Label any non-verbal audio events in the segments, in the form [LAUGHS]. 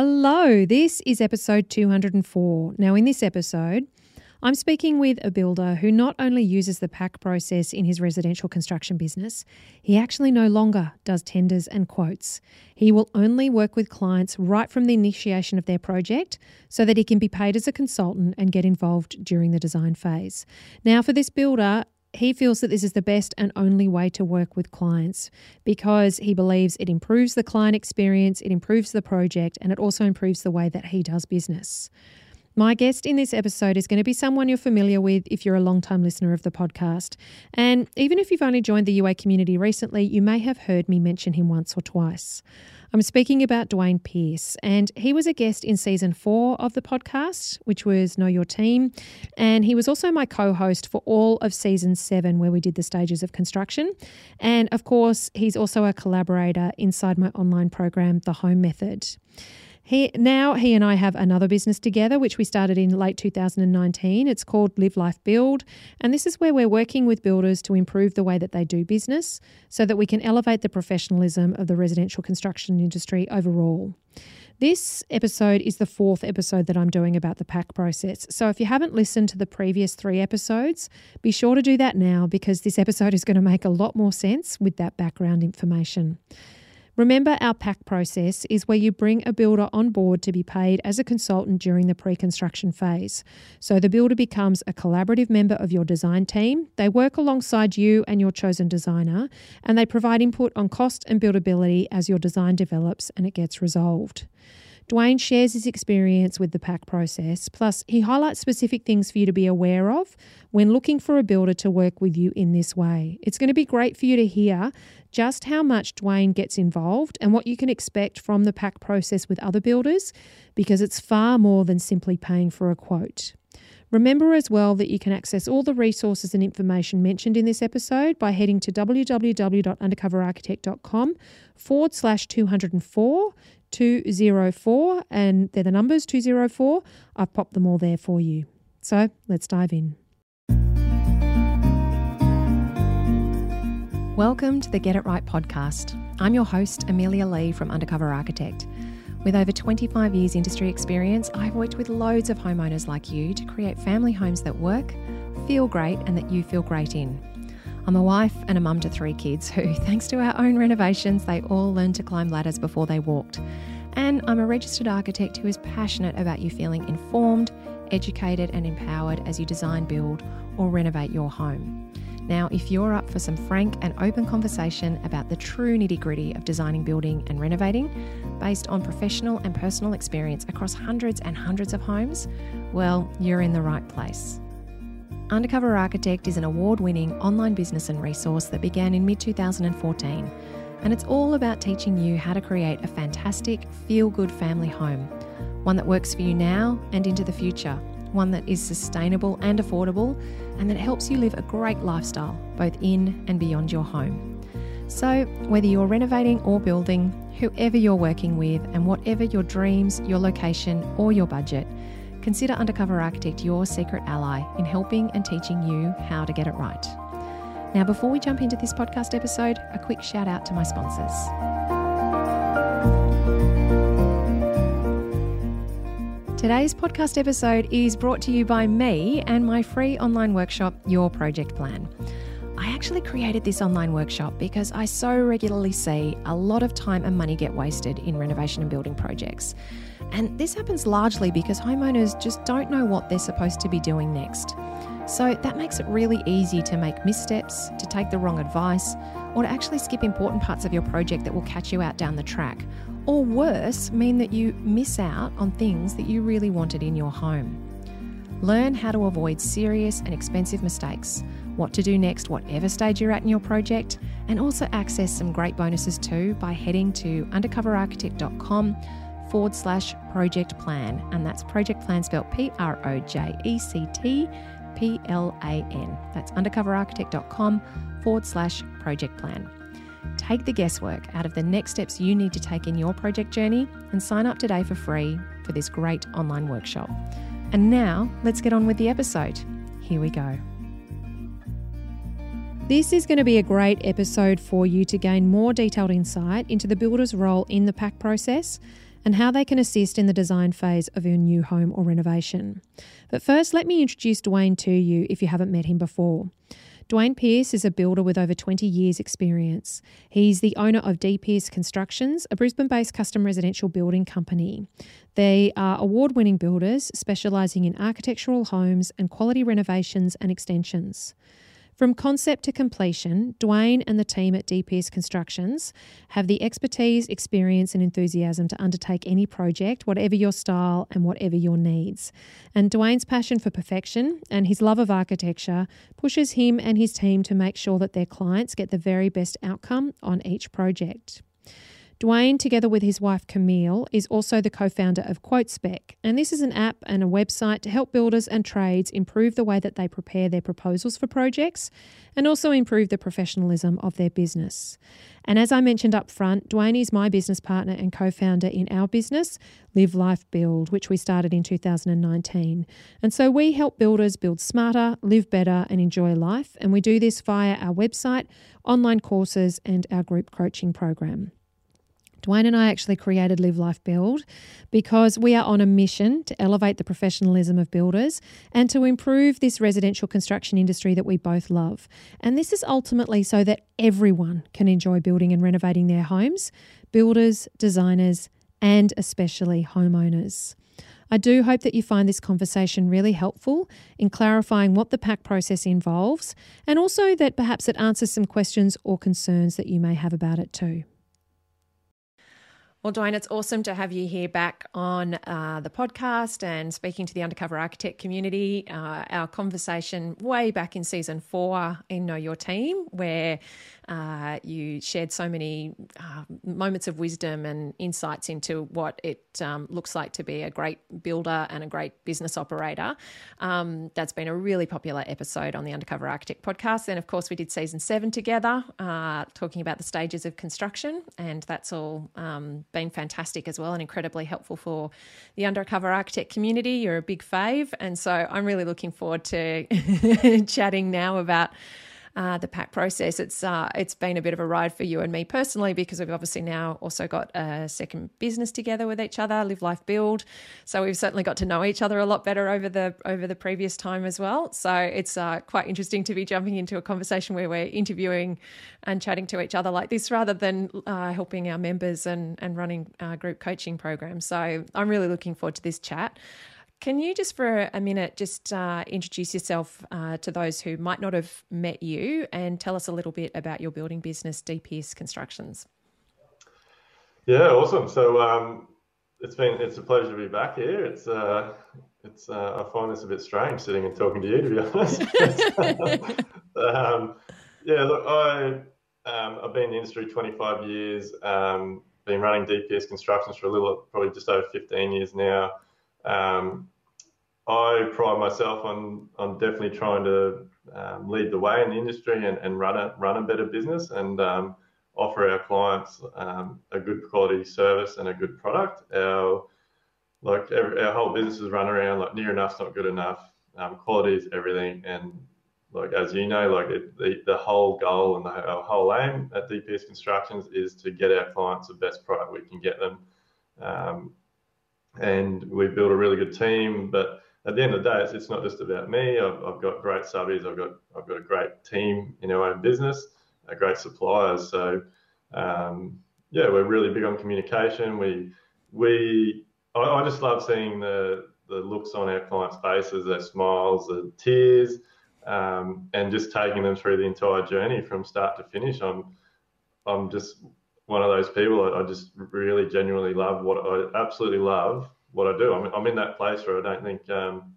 Hello, this is episode 204. Now, in this episode, I'm speaking with a builder who not only uses the PAC process in his residential construction business, he actually no longer does tenders and quotes. He will only work with clients right from the initiation of their project so that he can be paid as a consultant and get involved during the design phase. Now, for this builder, he feels that this is the best and only way to work with clients because he believes it improves the client experience, it improves the project, and it also improves the way that he does business. My guest in this episode is going to be someone you're familiar with if you're a long-time listener of the podcast. And even if you've only joined the UA community recently, you may have heard me mention him once or twice. I'm speaking about Dwayne Pearce, and he was a guest in season four of the podcast, which was Know Your Team. And he was also my co host for all of season seven, where we did the stages of construction. And of course, he's also a collaborator inside my online program, The Home Method. He now he and I have another business together, which we started in late 2019. It's called Live Life Build, and this is where we're working with builders to improve the way that they do business, so that we can elevate the professionalism of the residential construction industry overall. This episode is the fourth episode that I'm doing about the PAC process. So if you haven't listened to the previous three episodes, be sure to do that now because this episode is going to make a lot more sense with that background information. Remember, our PAC process is where you bring a builder on board to be paid as a consultant during the pre construction phase. So the builder becomes a collaborative member of your design team. They work alongside you and your chosen designer, and they provide input on cost and buildability as your design develops and it gets resolved. Dwayne shares his experience with the PAC process, plus, he highlights specific things for you to be aware of when looking for a builder to work with you in this way. It's going to be great for you to hear just how much Dwayne gets involved and what you can expect from the PAC process with other builders, because it's far more than simply paying for a quote. Remember as well that you can access all the resources and information mentioned in this episode by heading to www.undercoverarchitect.com forward slash 204 204, and they're the numbers 204. I've popped them all there for you. So let's dive in. Welcome to the Get It Right podcast. I'm your host, Amelia Lee from Undercover Architect. With over 25 years industry experience, I've worked with loads of homeowners like you to create family homes that work, feel great, and that you feel great in. I'm a wife and a mum to three kids who, [LAUGHS] thanks to our own renovations, they all learned to climb ladders before they walked. And I'm a registered architect who is passionate about you feeling informed, educated, and empowered as you design, build, or renovate your home. Now, if you're up for some frank and open conversation about the true nitty gritty of designing, building, and renovating based on professional and personal experience across hundreds and hundreds of homes, well, you're in the right place. Undercover Architect is an award winning online business and resource that began in mid 2014. And it's all about teaching you how to create a fantastic, feel good family home. One that works for you now and into the future. One that is sustainable and affordable, and that helps you live a great lifestyle, both in and beyond your home. So, whether you're renovating or building, whoever you're working with, and whatever your dreams, your location, or your budget, Consider Undercover Architect your secret ally in helping and teaching you how to get it right. Now, before we jump into this podcast episode, a quick shout out to my sponsors. Today's podcast episode is brought to you by me and my free online workshop, Your Project Plan. I actually created this online workshop because I so regularly see a lot of time and money get wasted in renovation and building projects. And this happens largely because homeowners just don't know what they're supposed to be doing next. So that makes it really easy to make missteps, to take the wrong advice, or to actually skip important parts of your project that will catch you out down the track. Or worse, mean that you miss out on things that you really wanted in your home. Learn how to avoid serious and expensive mistakes, what to do next, whatever stage you're at in your project, and also access some great bonuses too by heading to undercoverarchitect.com forward slash project plan. And that's project plan spelled P R O J E C T P L A N. That's undercoverarchitect.com forward slash project plan. Take the guesswork out of the next steps you need to take in your project journey and sign up today for free for this great online workshop. And now let's get on with the episode. Here we go. This is going to be a great episode for you to gain more detailed insight into the builder's role in the PAC process and how they can assist in the design phase of your new home or renovation. But first, let me introduce Dwayne to you if you haven't met him before. Dwayne Pearce is a builder with over 20 years' experience. He's the owner of D Pearce Constructions, a Brisbane based custom residential building company. They are award winning builders specialising in architectural homes and quality renovations and extensions. From concept to completion, Dwayne and the team at D Pearce Constructions have the expertise, experience, and enthusiasm to undertake any project, whatever your style and whatever your needs. And Dwayne's passion for perfection and his love of architecture pushes him and his team to make sure that their clients get the very best outcome on each project. Dwayne, together with his wife Camille, is also the co founder of QuoteSpec, and this is an app and a website to help builders and trades improve the way that they prepare their proposals for projects and also improve the professionalism of their business. And as I mentioned up front, Dwayne is my business partner and co founder in our business, Live Life Build, which we started in 2019. And so we help builders build smarter, live better, and enjoy life. And we do this via our website, online courses, and our group coaching program. Dwayne and I actually created Live Life Build because we are on a mission to elevate the professionalism of builders and to improve this residential construction industry that we both love. And this is ultimately so that everyone can enjoy building and renovating their homes builders, designers, and especially homeowners. I do hope that you find this conversation really helpful in clarifying what the PAC process involves and also that perhaps it answers some questions or concerns that you may have about it too. Well, Dwayne, it's awesome to have you here back on uh, the podcast and speaking to the undercover architect community. Uh, our conversation way back in season four in Know Your Team, where uh, you shared so many uh, moments of wisdom and insights into what it um, looks like to be a great builder and a great business operator. Um, that's been a really popular episode on the Undercover Architect podcast. Then, of course, we did season seven together, uh, talking about the stages of construction, and that's all um, been fantastic as well and incredibly helpful for the Undercover Architect community. You're a big fave, and so I'm really looking forward to [LAUGHS] chatting now about uh, the PAC process. It's uh, it's been a bit of a ride for you and me personally because we've obviously now also got a second business together with each other, Live Life Build. So we've certainly got to know each other a lot better over the over the previous time as well. So it's uh, quite interesting to be jumping into a conversation where we're interviewing and chatting to each other like this rather than uh, helping our members and and running uh, group coaching programs. So I'm really looking forward to this chat. Can you just for a minute just uh, introduce yourself uh, to those who might not have met you and tell us a little bit about your building business, D Pearce Constructions? Yeah, awesome. So um, it's been it's a pleasure to be back here. It's uh, it's uh, I find this a bit strange sitting and talking to you, to be honest. [LAUGHS] um, yeah, look, I um, I've been in the industry 25 years. Um, been running D Pearce Constructions for a little, probably just over 15 years now. Um, I pride myself on on definitely trying to um, lead the way in the industry and, and run a run a better business and um, offer our clients um, a good quality service and a good product. Our like every, our whole business is run around like near enough's not good enough. Um, quality is everything, and like as you know, like it, the the whole goal and the, our whole aim at D Pearce Constructions is to get our clients the best product we can get them. Um, and we built a really good team. But at the end of the day, it's, it's not just about me. I've, I've, got great subbies. I've got I've got a great team in our own business, a great suppliers. So um, yeah, we're really big on communication. We we I, I, just love seeing the the looks on our clients' faces, their smiles, the tears, um, and just taking them through the entire journey from start to finish. I'm I'm just one of those people. I, just really genuinely love what I absolutely love what I do. I'm, I'm in that place where I don't think um,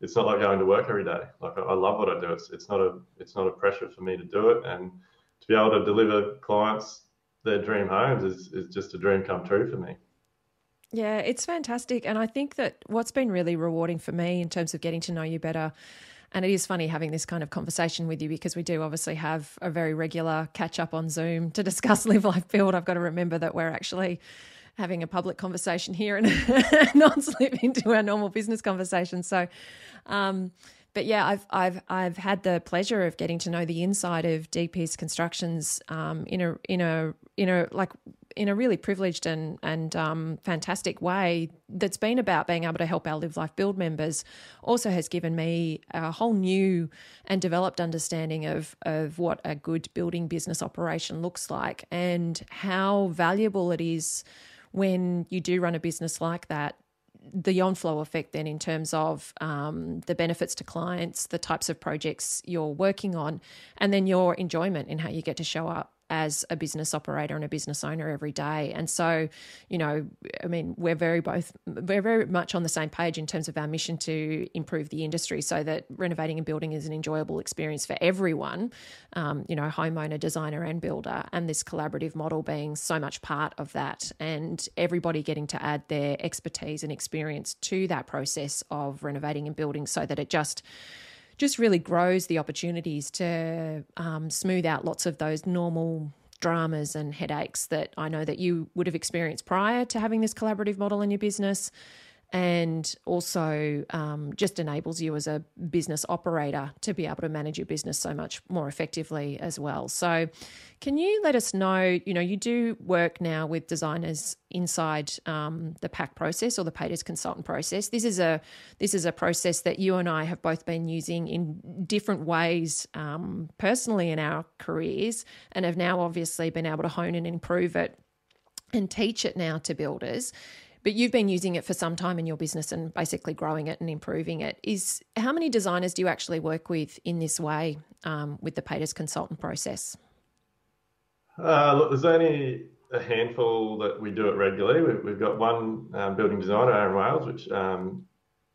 it's not like going to work every day. Like I, I, love what I do. It's it's not a it's not a pressure for me to do it, and to be able to deliver clients their dream homes is is just a dream come true for me. Yeah, it's fantastic, and I think that what's been really rewarding for me in terms of getting to know you better and it is funny having this kind of conversation with you because we do obviously have a very regular catch up on Zoom to [LAUGHS] discuss Live Life Build. I've got to remember that we're actually having a public conversation here and [LAUGHS] not slip into our normal business conversation. So, um, but yeah, I've I've I've had the pleasure of getting to know the inside of D Pearce Constructions um, in a in a in a like in a really privileged and and um, fantastic way that's been about being able to help our live life build members also has given me a whole new and developed understanding of of what a good building business operation looks like and how valuable it is when you do run a business like that the on flow effect then in terms of um, the benefits to clients, the types of projects you're working on, and then your enjoyment in how you get to show up as a business operator and a business owner every day. And so, you know, I mean, we're very both we're very much on the same page in terms of our mission to improve the industry so that renovating and building is an enjoyable experience for everyone, um, you know, homeowner, designer, and builder. And this collaborative model being so much part of that, and everybody getting to add their expertise and experience to that process of renovating and building so that it just just really grows the opportunities to um, smooth out lots of those normal dramas and headaches that I know that you would have experienced prior to having this collaborative model in your business and also um, just enables you as a business operator to be able to manage your business so much more effectively as well. So, can you let us know? You know, you do work now with designers inside um, the PAC process or the paid consultant process. This is a this is a process that you and I have both been using in different ways um, personally in our careers, and have now obviously been able to hone and improve it and teach it now to builders but you've been using it for some time in your business and basically growing it and improving it. Is how many designers do you actually work with in this way um, with the paid as consultant process? Uh, look, there's only a handful that we do it regularly. We've, we've got one um, building designer, Aaron Wales, which um,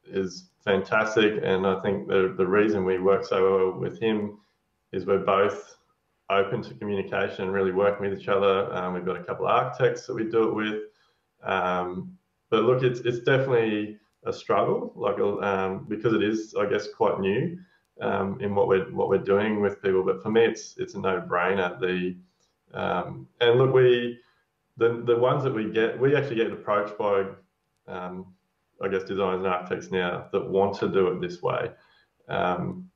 is fantastic. And I think the, the reason we work so well with him is we're both open to communication and really working with each other. Um, we've got a couple of architects that we do it with. Um, but look, it's it's definitely a struggle, like um, because it is, I guess, quite new um, in what we're what we're doing with people. But for me, it's it's a no-brainer. The um, and look, we the the ones that we get, we actually get approached by, um, I guess, designers and architects now that want to do it this way. Um,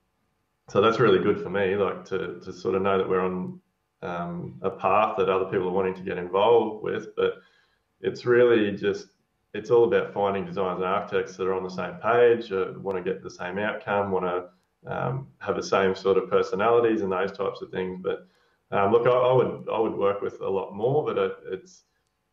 so that's really good for me, like to to sort of know that we're on um, a path that other people are wanting to get involved with, but it's really just it's all about finding designers and architects that are on the same page, uh, want to get the same outcome, want to um, have the same sort of personalities and those types of things. But um, look, I, I, would I would work with a lot more, but it, it's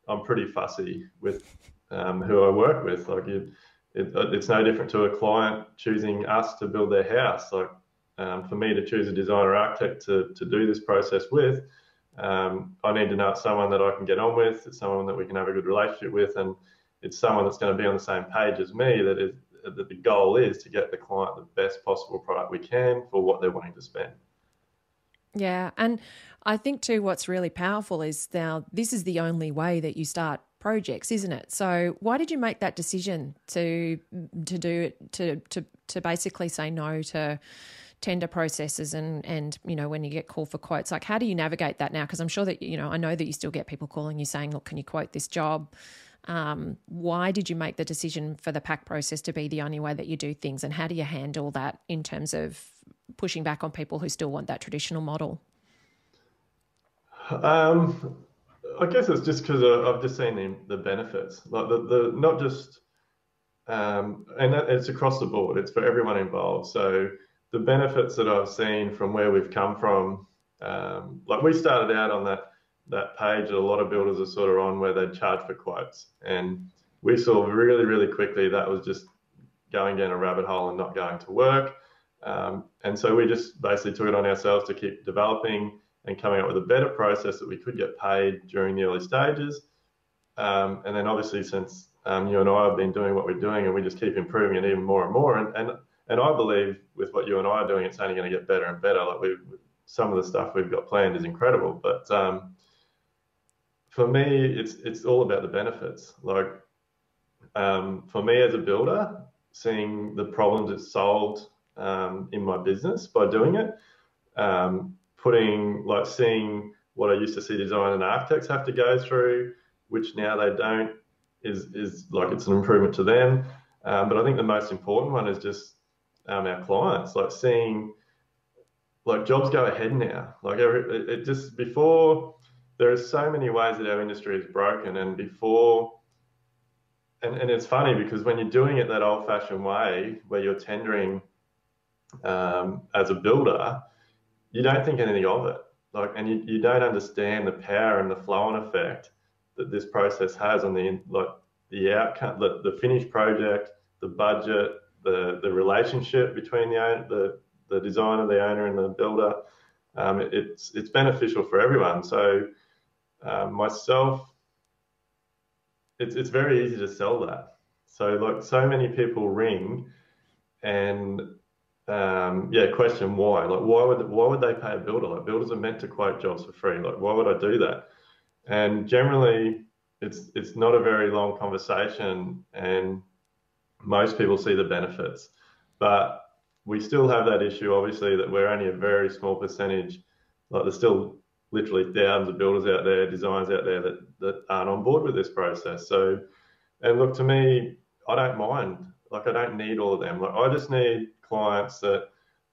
I'm pretty fussy with um, who I work with. Like it, it, it's no different to a client choosing us to build their house. Like um, for me to choose a designer architect to to do this process with. Um, I need to know it's someone that I can get on with, it's someone that we can have a good relationship with, and it's someone that's going to be on the same page as me that is that the goal is to get the client the best possible product we can for what they're wanting to spend. Yeah, and I think too what's really powerful is now this is the only way that you start projects, isn't it? So why did you make that decision to to do it to to to basically say no to tender processes and and you know when you get called for quotes like how do you navigate that now because i'm sure that you know i know that you still get people calling you saying look can you quote this job um, why did you make the decision for the PAC process to be the only way that you do things? And how do you handle that in terms of pushing back on people who still want that traditional model? Um, I guess it's just because I've just seen the, the benefits, like the, the not just, um, and it's across the board. It's for everyone involved. So the benefits that I've seen from where we've come from, um, like we started out on that that page that a lot of builders are sort of on where they charge for quotes. And we saw really, really quickly that was just going down a rabbit hole and not going to work. Um, and so we just basically took it on ourselves to keep developing and coming up with a better process that we could get paid during the early stages. Um, and then obviously since um, you and I have been doing what we're doing and we just keep improving it even more and more. And, and, and I believe with what you and I are doing, it's only going to get better and better. Like we some of the stuff we've got planned is incredible, but um, for me, it's it's all about the benefits. Like um, for me as a builder, seeing the problems it's solved um, in my business by doing it, um, putting like seeing what I used to see design and architects have to go through, which now they don't, is is like it's an improvement to them. Um, but I think the most important one is just um, our clients, like seeing like jobs go ahead now. Like every, it, it just before there are so many ways that our industry is broken. And before, and, and it's funny because when you're doing it that old fashioned way, where you're tendering um, as a builder, you don't think anything of it. Like, and you, you don't understand the power and the flow and effect that this process has on the like the outcome, the, the finished project, the budget, the the relationship between the the the designer, the owner, and the builder. Um, it, it's it's beneficial for everyone. So um, myself, it's it's very easy to sell that. So like so many people ring, and um, yeah, question why? Like why would why would they pay a builder? Like builders are meant to quote jobs for free. Like why would I do that? And generally, it's it's not a very long conversation, and most people see the benefits, but we still have that issue, obviously, that we're only a very small percentage. Like there's still literally thousands of builders out there, designers out there that, that aren't on board with this process. So, and look, to me, I don't mind. Like, I don't need all of them. Like, I just need clients that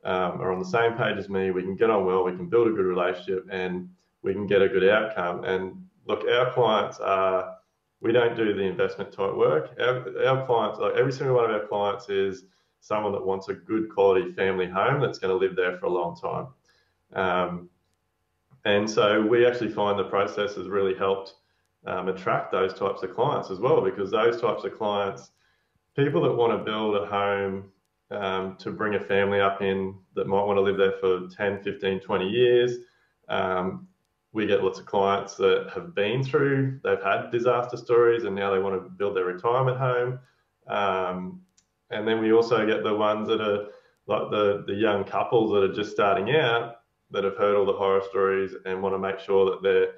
um, are on the same page as me. We can get on well, we can build a good relationship, and we can get a good outcome. And look, our clients are, we don't do the investment type work. Our, our clients, like every single one of our clients is someone that wants a good quality family home that's going to live there for a long time. Um, and so we actually find the process has really helped um, attract those types of clients as well, because those types of clients, people that want to build a home um, to bring a family up in that might want to live there for 10, 15, 20 years. Um, we get lots of clients that have been through, they've had disaster stories and now they want to build their retirement home. Um, and then we also get the ones that are like the, the young couples that are just starting out that have heard all the horror stories and want to make sure that they're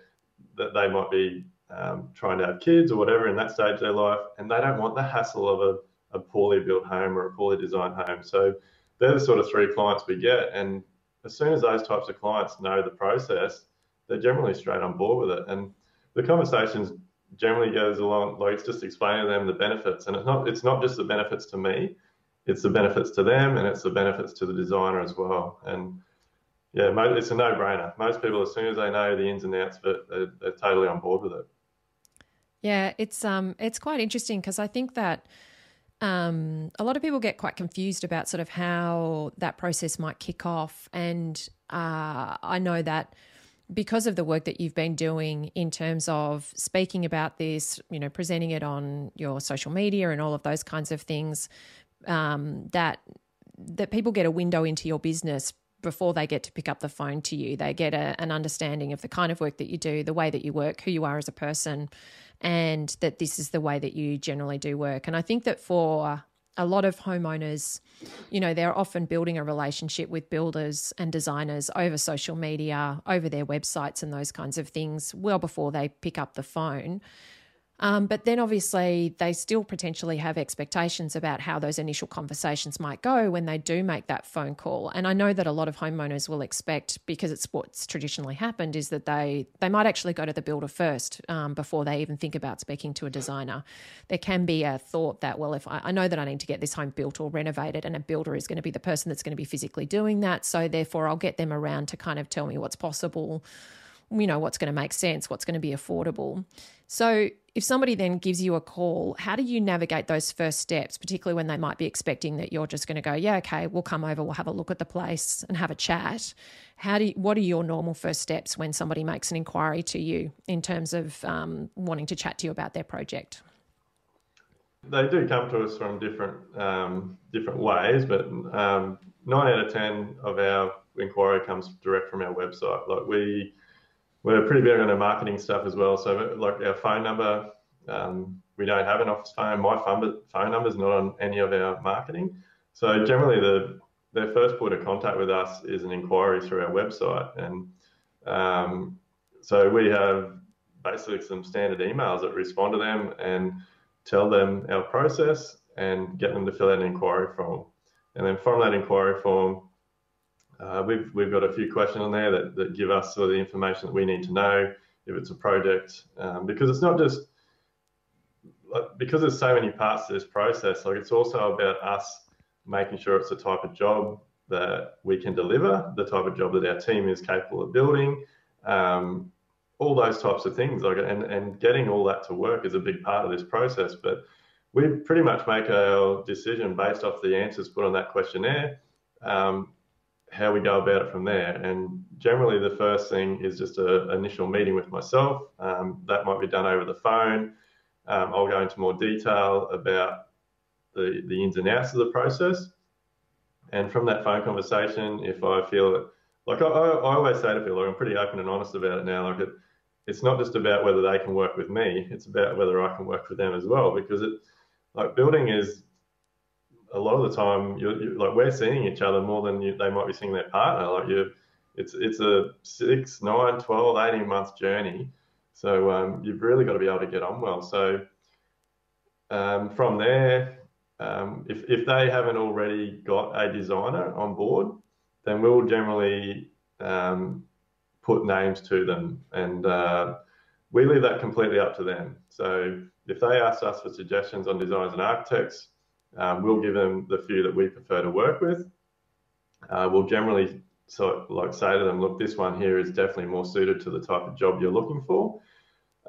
that they might be um, trying to have kids or whatever in that stage of their life, and they don't want the hassle of a, a poorly built home or a poorly designed home. So they're the sort of three clients we get, and as soon as those types of clients know the process, they're generally straight on board with it. And the conversations generally goes along like it's just explaining to them the benefits, and it's not it's not just the benefits to me, it's the benefits to them, and it's the benefits to the designer as well. And yeah, it's a no-brainer. Most people, as soon as they know the ins and outs it, they're, they're totally on board with it. Yeah, it's um, it's quite interesting because I think that um, a lot of people get quite confused about sort of how that process might kick off, and uh, I know that because of the work that you've been doing in terms of speaking about this, you know, presenting it on your social media and all of those kinds of things, um, that that people get a window into your business before they get to pick up the phone to you. They get a, an understanding of the kind of work that you do, the way that you work, who you are as a person, and that this is the way that you generally do work. And I think that for a lot of homeowners, you know, they're often building a relationship with builders and designers over social media, over their websites, and those kinds of things well before they pick up the phone. Um, but then obviously, they still potentially have expectations about how those initial conversations might go when they do make that phone call. And I know that a lot of homeowners will expect, because it's what's traditionally happened, is that they, they might actually go to the builder first um, before they even think about speaking to a designer. There can be a thought that, well, if I, I know that I need to get this home built or renovated, and a builder is going to be the person that's going to be physically doing that. So therefore, I'll get them around to kind of tell me what's possible you know, what's going to make sense, what's going to be affordable. So, if somebody then gives you a call, how do you navigate those first steps, particularly when they might be expecting that you're just going to go, yeah, okay, we'll come over, we'll have a look at the place and have a chat. How do you, what are your normal first steps when somebody makes an inquiry to you in terms of um, wanting to chat to you about their project? They do come to us from different um, different ways, but um, nine out of ten of our inquiry comes direct from our website. Like we we're pretty big on our marketing stuff as well. So like our phone number, um, we don't have an office phone. My phone, number is not on any of our marketing. So generally the their first point of contact with us is an inquiry through our website. And um, so we have basically some standard emails that respond to them and tell them our process and get them to fill out an inquiry form. And then from that inquiry form, uh, we've, we've got a few questions on there that, that give us sort of the information that we need to know if it's a project, um, because it's not just like, because there's so many parts to this process. Like it's also about us making sure it's the type of job that we can deliver, the type of job that our team is capable of building, um, all those types of things. Like, and, and getting all that to work is a big part of this process. But we pretty much make our decision based off the answers put on that questionnaire, um, how we go about it from there. And generally, the first thing is just an initial meeting with myself. Um, that might be done over the phone. Um, I'll go into more detail about the, the ins and outs of the process. And from that phone conversation, if I feel that, like I, I always say to people, like I'm pretty open and honest about it now. Like it, it's not just about whether they can work with me; it's about whether I can work with them as well. Because it, like building is a lot of the time, you're, you're like we're seeing each other more than you, they might be seeing their partner. Like you, it's it's a six, nine, 12, 18 month journey. So um, you've really got to be able to get on well. So um, from there, um, if, if they haven't already got a designer on board, then we'll generally um, put names to them and uh, we leave that completely up to them. So if they ask us for suggestions on designers and architects, um, we'll give them the few that we prefer to work with. Uh, we'll generally so like say to them, look, this one here is definitely more suited to the type of job you're looking for.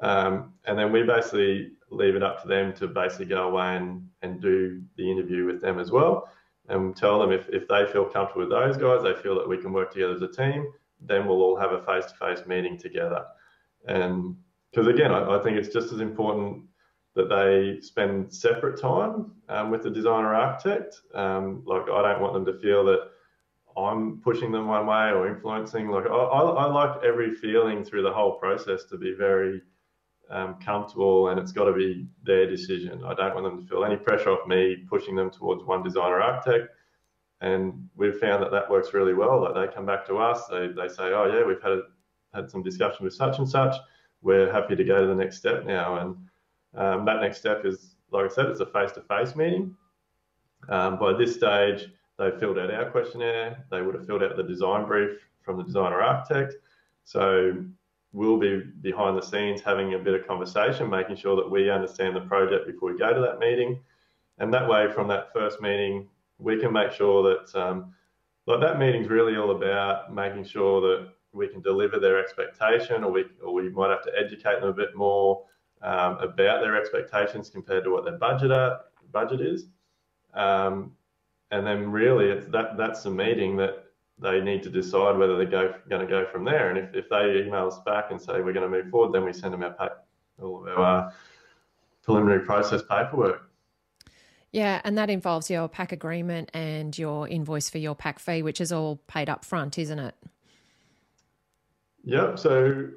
Um, and then we basically leave it up to them to basically go away and, and do the interview with them as well and tell them if, if they feel comfortable with those guys, they feel that we can work together as a team, then we'll all have a face to face meeting together. And because again, I, I, think it's just as important that they spend separate time um, with the designer architect. Um, like, I don't want them to feel that I'm pushing them one way or influencing. Like, I, I, I like every feeling through the whole process to be very um, comfortable and it's got to be their decision. I don't want them to feel any pressure off me pushing them towards one designer architect. And we've found that that works really well. That they come back to us, they, they say, oh yeah, we've had had some discussion with such and such. We're happy to go to the next step now. And um, that next step is, like I said, it's a face-to-face meeting. Um, by this stage, they've filled out our questionnaire. They would have filled out the design brief from the designer architect. So we'll be behind the scenes having a bit of conversation, making sure that we understand the project before we go to that meeting. And that way, from that first meeting, we can make sure that um, like that meeting's really all about making sure that we can deliver their expectation, or we or we might have to educate them a bit more um, about their expectations compared to what their budget are, budget is. Um, and then really, it's that that's the meeting that they need to decide whether they're go, going to go from there. And if, if they email us back and say we're going to move forward, then we send them our pay, all of our uh, preliminary process paperwork. Yeah, and that involves your PAC agreement and your invoice for your PAC fee, which is all paid up front, isn't it? Yep. So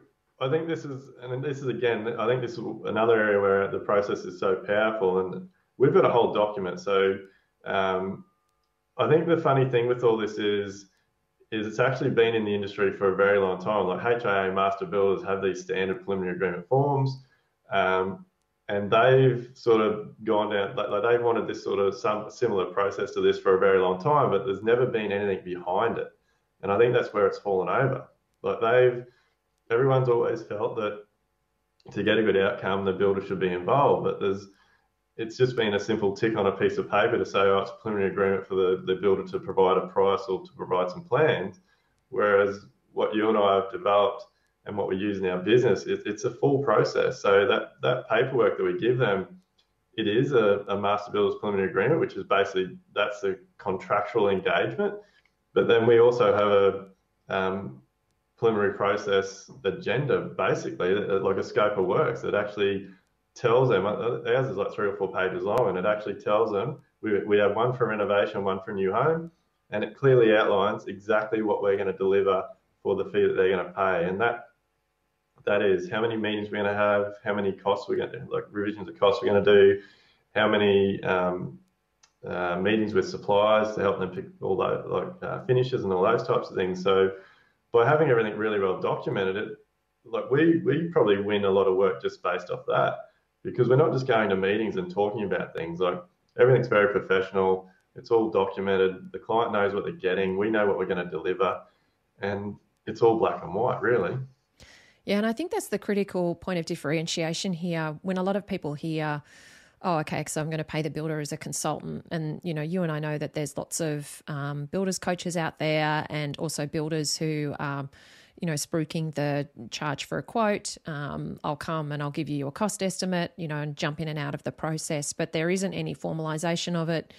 I think this is, and this is again, I think this is another area where the process is so powerful, and we've got a whole document. So um, I think the funny thing with all this is is it's actually been in the industry for a very long time. Like HIA master builders have these standard preliminary agreement forms, um, and they've sort of gone down. Like, like they've wanted this sort of some similar process to this for a very long time, but there's never been anything behind it. And I think that's where it's fallen over. Like they've, everyone's always felt that to get a good outcome, the builder should be involved, but there's it's just been a simple tick on a piece of paper to say, oh, it's a preliminary agreement for the, the builder to provide a price or to provide some plans. Whereas what you and I have developed and what we use in our business, it, it's a full process. So that, that paperwork that we give them, it is a, a master builder's preliminary agreement, which is basically that's the contractual engagement. But then we also have a um, preliminary process agenda, basically, like a scope of works that actually tells them, uh, ours is like three or four pages long, and it actually tells them we, we have one for renovation, one for new home, and it clearly outlines exactly what we're going to deliver for the fee that they're going to pay. And that that is how many meetings we're going to have, how many costs we're going to like revisions of costs we're going to do, how many um, uh, meetings with suppliers to help them pick all those like uh, finishes and all those types of things. So by having everything really well documented, it like we we probably win a lot of work just based off that because we're not just going to meetings and talking about things. Like everything's very professional. It's all documented. The client knows what they're getting. We know what we're going to deliver, and it's all black and white, really. Yeah, and I think that's the critical point of differentiation here. When a lot of people hear, "Oh, okay, so I'm going to pay the builder as a consultant," and you know, you and I know that there's lots of um, builders coaches out there, and also builders who. Um, you know, spruiking the charge for a quote. Um, I'll come and I'll give you your cost estimate, you know, and jump in and out of the process. But there isn't any formalisation of it,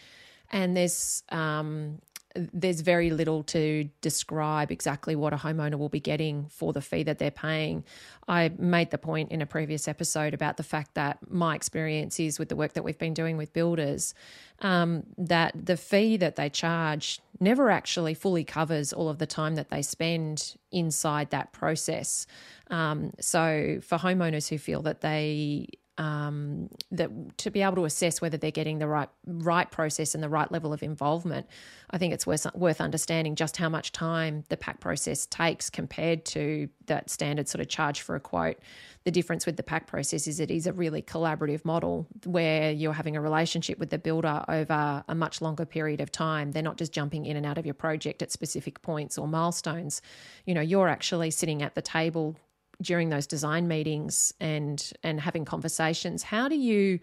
and there's um, there's very little to describe exactly what a homeowner will be getting for the fee that they're paying. I made the point in a previous episode about the fact that my experience is with the work that we've been doing with builders um, that the fee that they charge never actually fully covers all of the time that they spend inside that process. Um, so, for homeowners who feel that they um, that to be able to assess whether they're getting the right right process and the right level of involvement, I think it's worth worth understanding just how much time the PAC process takes compared to that standard sort of charge for a quote. The difference with the PAC process is it is a really collaborative model where you're having a relationship with the builder over a much longer period of time. They're not just jumping in and out of your project at specific points or milestones. You know, you're actually sitting at the table during those design meetings and and having conversations how do you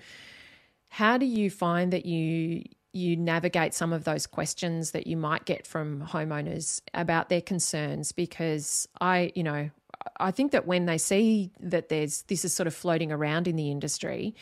how do you find that you you navigate some of those questions that you might get from homeowners about their concerns because i you know i think that when they see that there's this is sort of floating around in the industry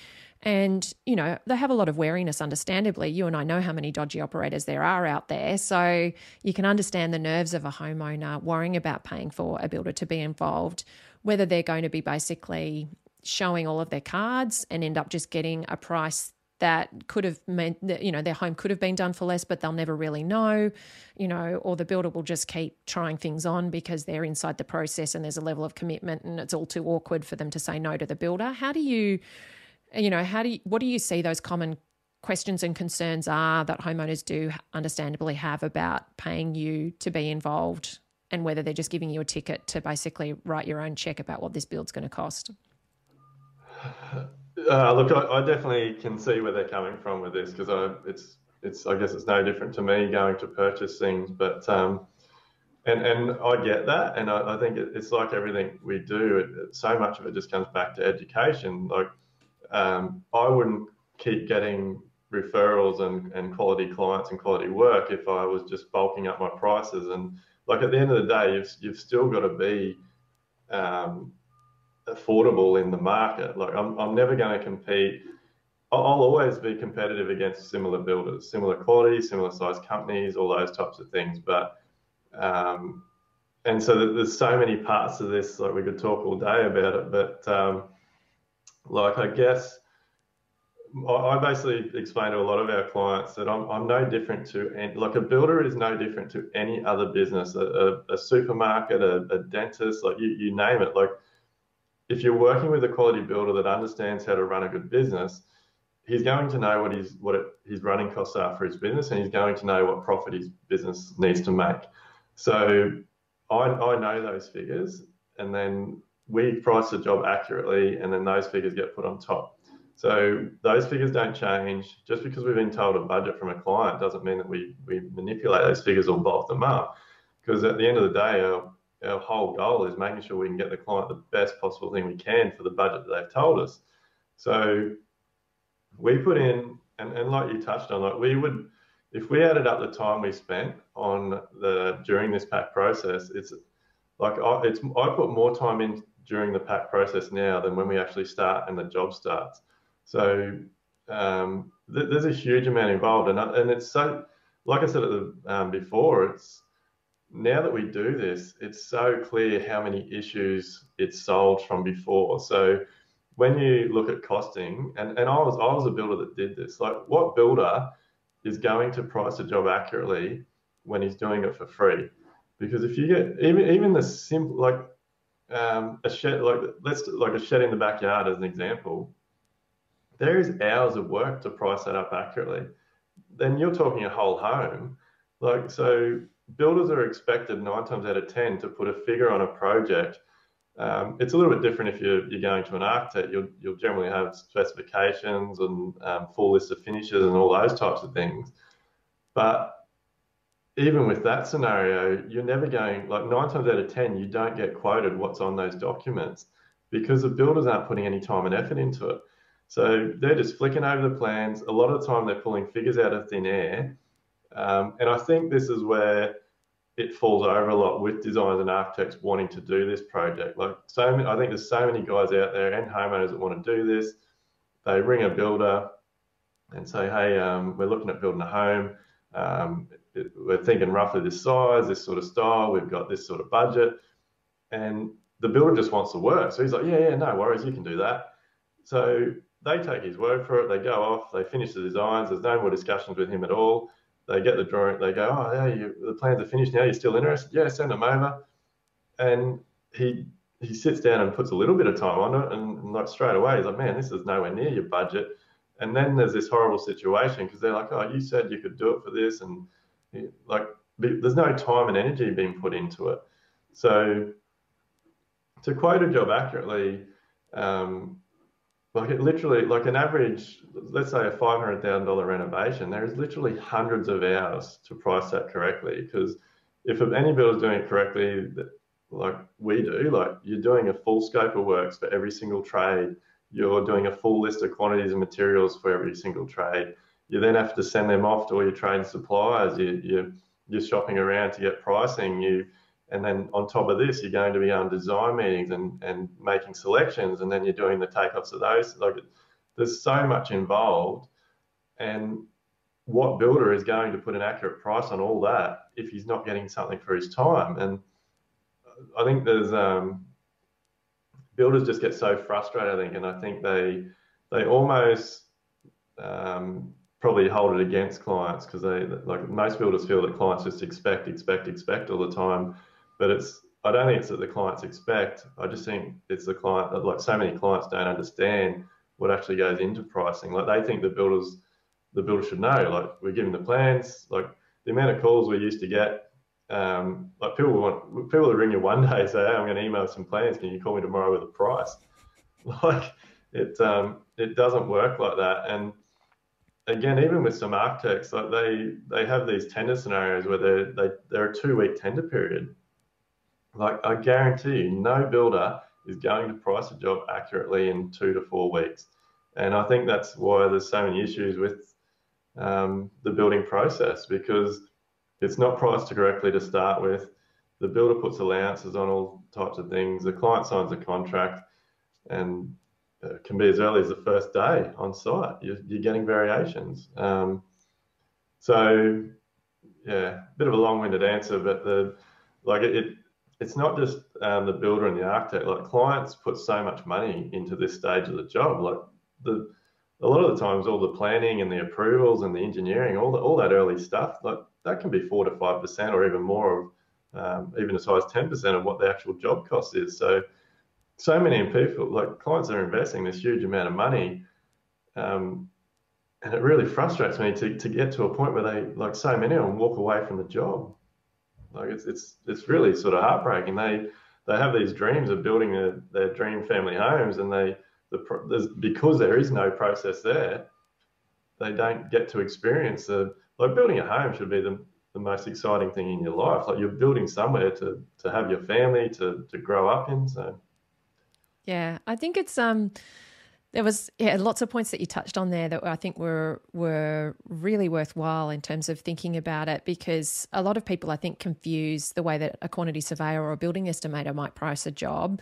and, you know, they have a lot of wariness, understandably. You and I know how many dodgy operators there are out there. So you can understand the nerves of a homeowner worrying about paying for a builder to be involved whether they're going to be basically showing all of their cards and end up just getting a price that could have meant that you know their home could have been done for less but they'll never really know you know or the builder will just keep trying things on because they're inside the process and there's a level of commitment and it's all too awkward for them to say no to the builder. How do you you know how do you what do you see those common questions and concerns are that homeowners do understandably have about paying you to be involved and whether they're just giving you a ticket to basically write your own check about what this build's going to cost. [LAUGHS] Uh, look, I, I, definitely can see where they're coming from with this because it's it's I guess it's no different to me going to purchase things, but um, and and I get that, and I, I think it, it's like everything we do. It, so much of it just comes back to education. Like um, I wouldn't keep getting referrals and, and quality clients and quality work if I was just bulking up my prices and like at the end of the day, you've you've still got to be um, affordable in the market. Like I'm I'm never going to compete. I'll always be competitive against similar builders, similar quality, similar size companies, all those types of things. But um, and so there's so many parts of this. Like we could talk all day about it, but um, like I guess I basically explain to a lot of our clients that I'm, I'm no different to, any, like a builder is no different to any other business, a, a, a supermarket, a, a, dentist, like you, you name it. Like if you're working with a quality builder that understands how to run a good business, he's going to know what his what it, his running costs are for his business, and he's going to know what profit his business needs to make. So I, I know those figures, and then we price the job accurately, and then those figures get put on top. So those figures don't change. Just because we've been told a budget from a client doesn't mean that we, we manipulate those figures or bulk them up. Because at the end of the day, our, our whole goal is making sure we can get the client the best possible thing we can for the budget that they've told us. So we put in, and, and like you touched on, like we would, if we added up the time we spent on the during this PAC process, it's like I, it's I put more time in during the PAC process now than when we actually start and the job starts. So um, th- there's a huge amount involved, and and it's so like I said um, before, it's now that we do this, it's so clear how many issues it's solved from before. So when you look at costing, and, and I was I was a builder that did this. Like, what builder is going to price a job accurately when he's doing it for free? Because if you get even even the simple like um, a shed like let's like a shed in the backyard as an example, there is hours of work to price that up accurately. Then you're talking a whole home. Like, so builders are expected nine times out of 10 to put a figure on a project. Um, it's a little bit different if you're, you're going to an architect. You'll, you'll generally have specifications and um, full list of finishes and all those types of things. But even with that scenario, you're never going, like nine times out of 10, you don't get quoted what's on those documents because the builders aren't putting any time and effort into it. So they're just flicking over the plans. A lot of the time, they're pulling figures out of thin air. Um, and I think this is where it falls over a lot with designers and architects wanting to do this project. Like so, many, I think there's so many guys out there and homeowners that want to do this. They ring a builder and say, "Hey, um, we're looking at building a home. Um, it, we're thinking roughly this size, this sort of style. We've got this sort of budget." And the builder just wants to work. So he's like, "Yeah, yeah, no worries, you can do that." So they take his word for it. They go off. They finish the designs. There's no more discussions with him at all they get the drawing. They go, oh yeah, you, the plans are finished now. You're still interested? Yeah, send them over. And he he sits down and puts a little bit of time on it, and, like straight away he's like, man, this is nowhere near your budget. And then there's this horrible situation because they're like, oh, you said you could do it for this, and like there's no time and energy being put into it. So to quote a job accurately, um, like it literally, like an average, let's say a five hundred thousand dollar renovation, there is literally hundreds of hours to price that correctly. Because if any builder's doing it correctly, like we do, like you're doing a full scope of works for every single trade. You're doing a full list of quantities of materials for every single trade. You then have to send them off to all your trade suppliers. You, you, you're shopping around to get pricing. You and then on top of this, you're going to be on design meetings and, and making selections, and then you're doing the takeoffs of those. Like, there's so much involved, and what builder is going to put an accurate price on all that if he's not getting something for his time? And I think there's um, builders just get so frustrated. I think, and I think they they almost um, probably hold it against clients because they like most builders feel that clients just expect, expect, expect all the time but it's I don't think it's that the clients expect. I just think it's the client that like so many clients don't understand what actually goes into pricing. Like they think the builders the builder should know. Like we're giving the plans. Like the amount of calls we used to get. Um, like people want people will ring you one [LAUGHS] day say, hey, I'm going to email some plans. Can you call me tomorrow with a price? [LAUGHS] Like it um, it doesn't work like that. And again, even with some architects, like they they have these tender scenarios where they're they, they're a two week tender period like I guarantee you, no builder is going to price a job accurately in two to four weeks. And I think that's why there's so many issues with um, the building process because it's not priced correctly to start with. The builder puts allowances on all types of things. The client signs a contract, and it can be as early as the first day on site. You're, you're getting variations. Um, so, yeah, a bit of a long-winded answer, but the like it it's not just um, the builder and the architect. Like clients put so much money into this stage of the job. Like the a lot of the times, all the planning and the approvals and the engineering, all the, all that early stuff, like that can be four to five percent or even more, of, um, even as high as ten percent of what the actual job cost is. So, so many people, like clients, are investing this huge amount of money. Um, and it really frustrates me to, to get to a point where they like so many of them walk away from the job like it's it's it's really sort of heartbreaking. They they have these dreams of building a, their dream family homes, and they the because there is no process there, they don't get to experience the like building a home should be the the most exciting thing in your life. Like you're building somewhere to to have your family to to grow up in. So yeah, I think it's um there was yeah lots of points that you touched on there that I think were were really worthwhile in terms of thinking about it because a lot of people I think confuse the way that a quantity surveyor or a building estimator might price a job.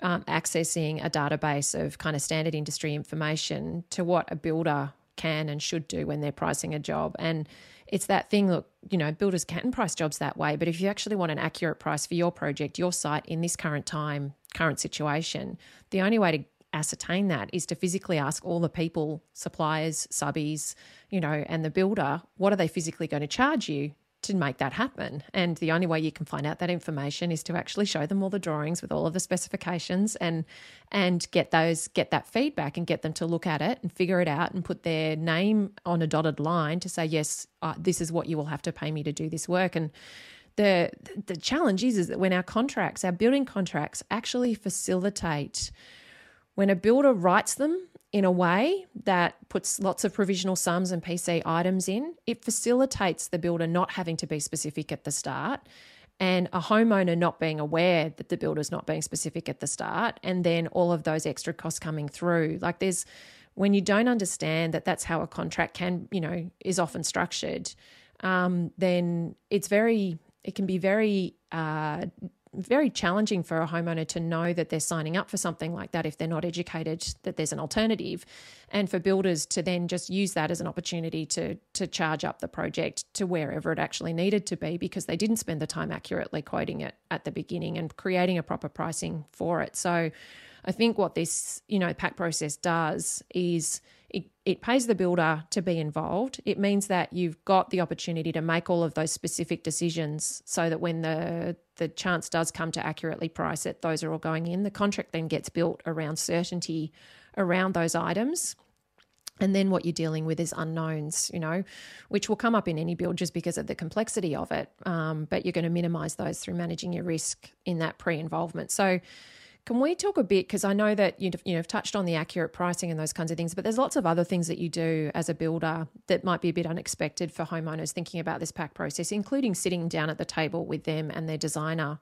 Um, accessing a database of kind of standard industry information to what a builder can and should do when they're pricing a job. And it's that thing, look, you know, builders can price jobs that way, but if you actually want an accurate price for your project, your site in this current time, current situation, the only way to ascertain that is to physically ask all the people, suppliers, subbies, you know, and the builder, what are they physically going to charge you to make that happen? And the only way you can find out that information is to actually show them all the drawings with all of the specifications and and get those get that feedback and get them to look at it and figure it out and put their name on a dotted line to say yes, uh, this is what you will have to pay me to do this work and the the challenge is is that when our contracts, our building contracts actually facilitate when a builder writes them in a way that puts lots of provisional sums and PC items in, it facilitates the builder not having to be specific at the start and a homeowner not being aware that the builder's not being specific at the start and then all of those extra costs coming through. Like there's when you don't understand that that's how a contract can, you know, is often structured, um, then it's very it can be very uh, very challenging for a homeowner to know that they're signing up for something like that if they're not educated that there's an alternative and for builders to then just use that as an opportunity to to charge up the project to wherever it actually needed to be because they didn't spend the time accurately quoting it at the beginning and creating a proper pricing for it. So i think what this you know PAC process does is it, it pays the builder to be involved. It means that you've got the opportunity to make all of those specific decisions so that when the the chance does come to accurately price it, those are all going in. The contract then gets built around certainty around those items. And then what you're dealing with is unknowns, you know, which will come up in any build just because of the complexity of it. Um, but you're going to minimize those through managing your risk in that pre involvement. So, can we talk a bit because I know that you've, you know, have touched on the accurate pricing and those kinds of things, but there's lots of other things that you do as a builder that might be a bit unexpected for homeowners thinking about this PAC process, including sitting down at the table with them and their designer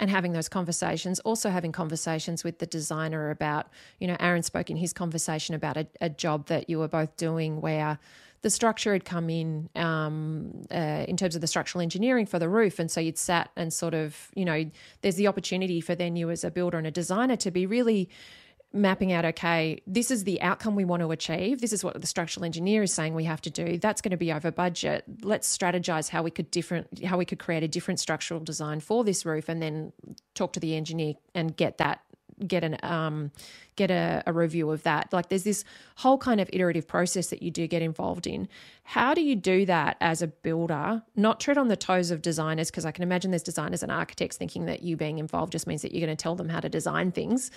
and having those conversations. Also having conversations with the designer about, you know, Aaron spoke in his conversation about a, a job that you were both doing where the structure had come in um, uh, in terms of the structural engineering for the roof. And so you'd sat and sort of, you know, there's the opportunity for then you as a builder and a designer to be really mapping out okay this is the outcome we want to achieve. This is what the structural engineer is saying we have to do. That's going to be over budget. Let's strategize how we could different how we could create a different structural design for this roof and then talk to the engineer and get that get an um, get a, a review of that. Like there's this whole kind of iterative process that you do get involved in. How do you do that as a builder? Not tread on the toes of designers because I can imagine there's designers and architects thinking that you being involved just means that you're going to tell them how to design things,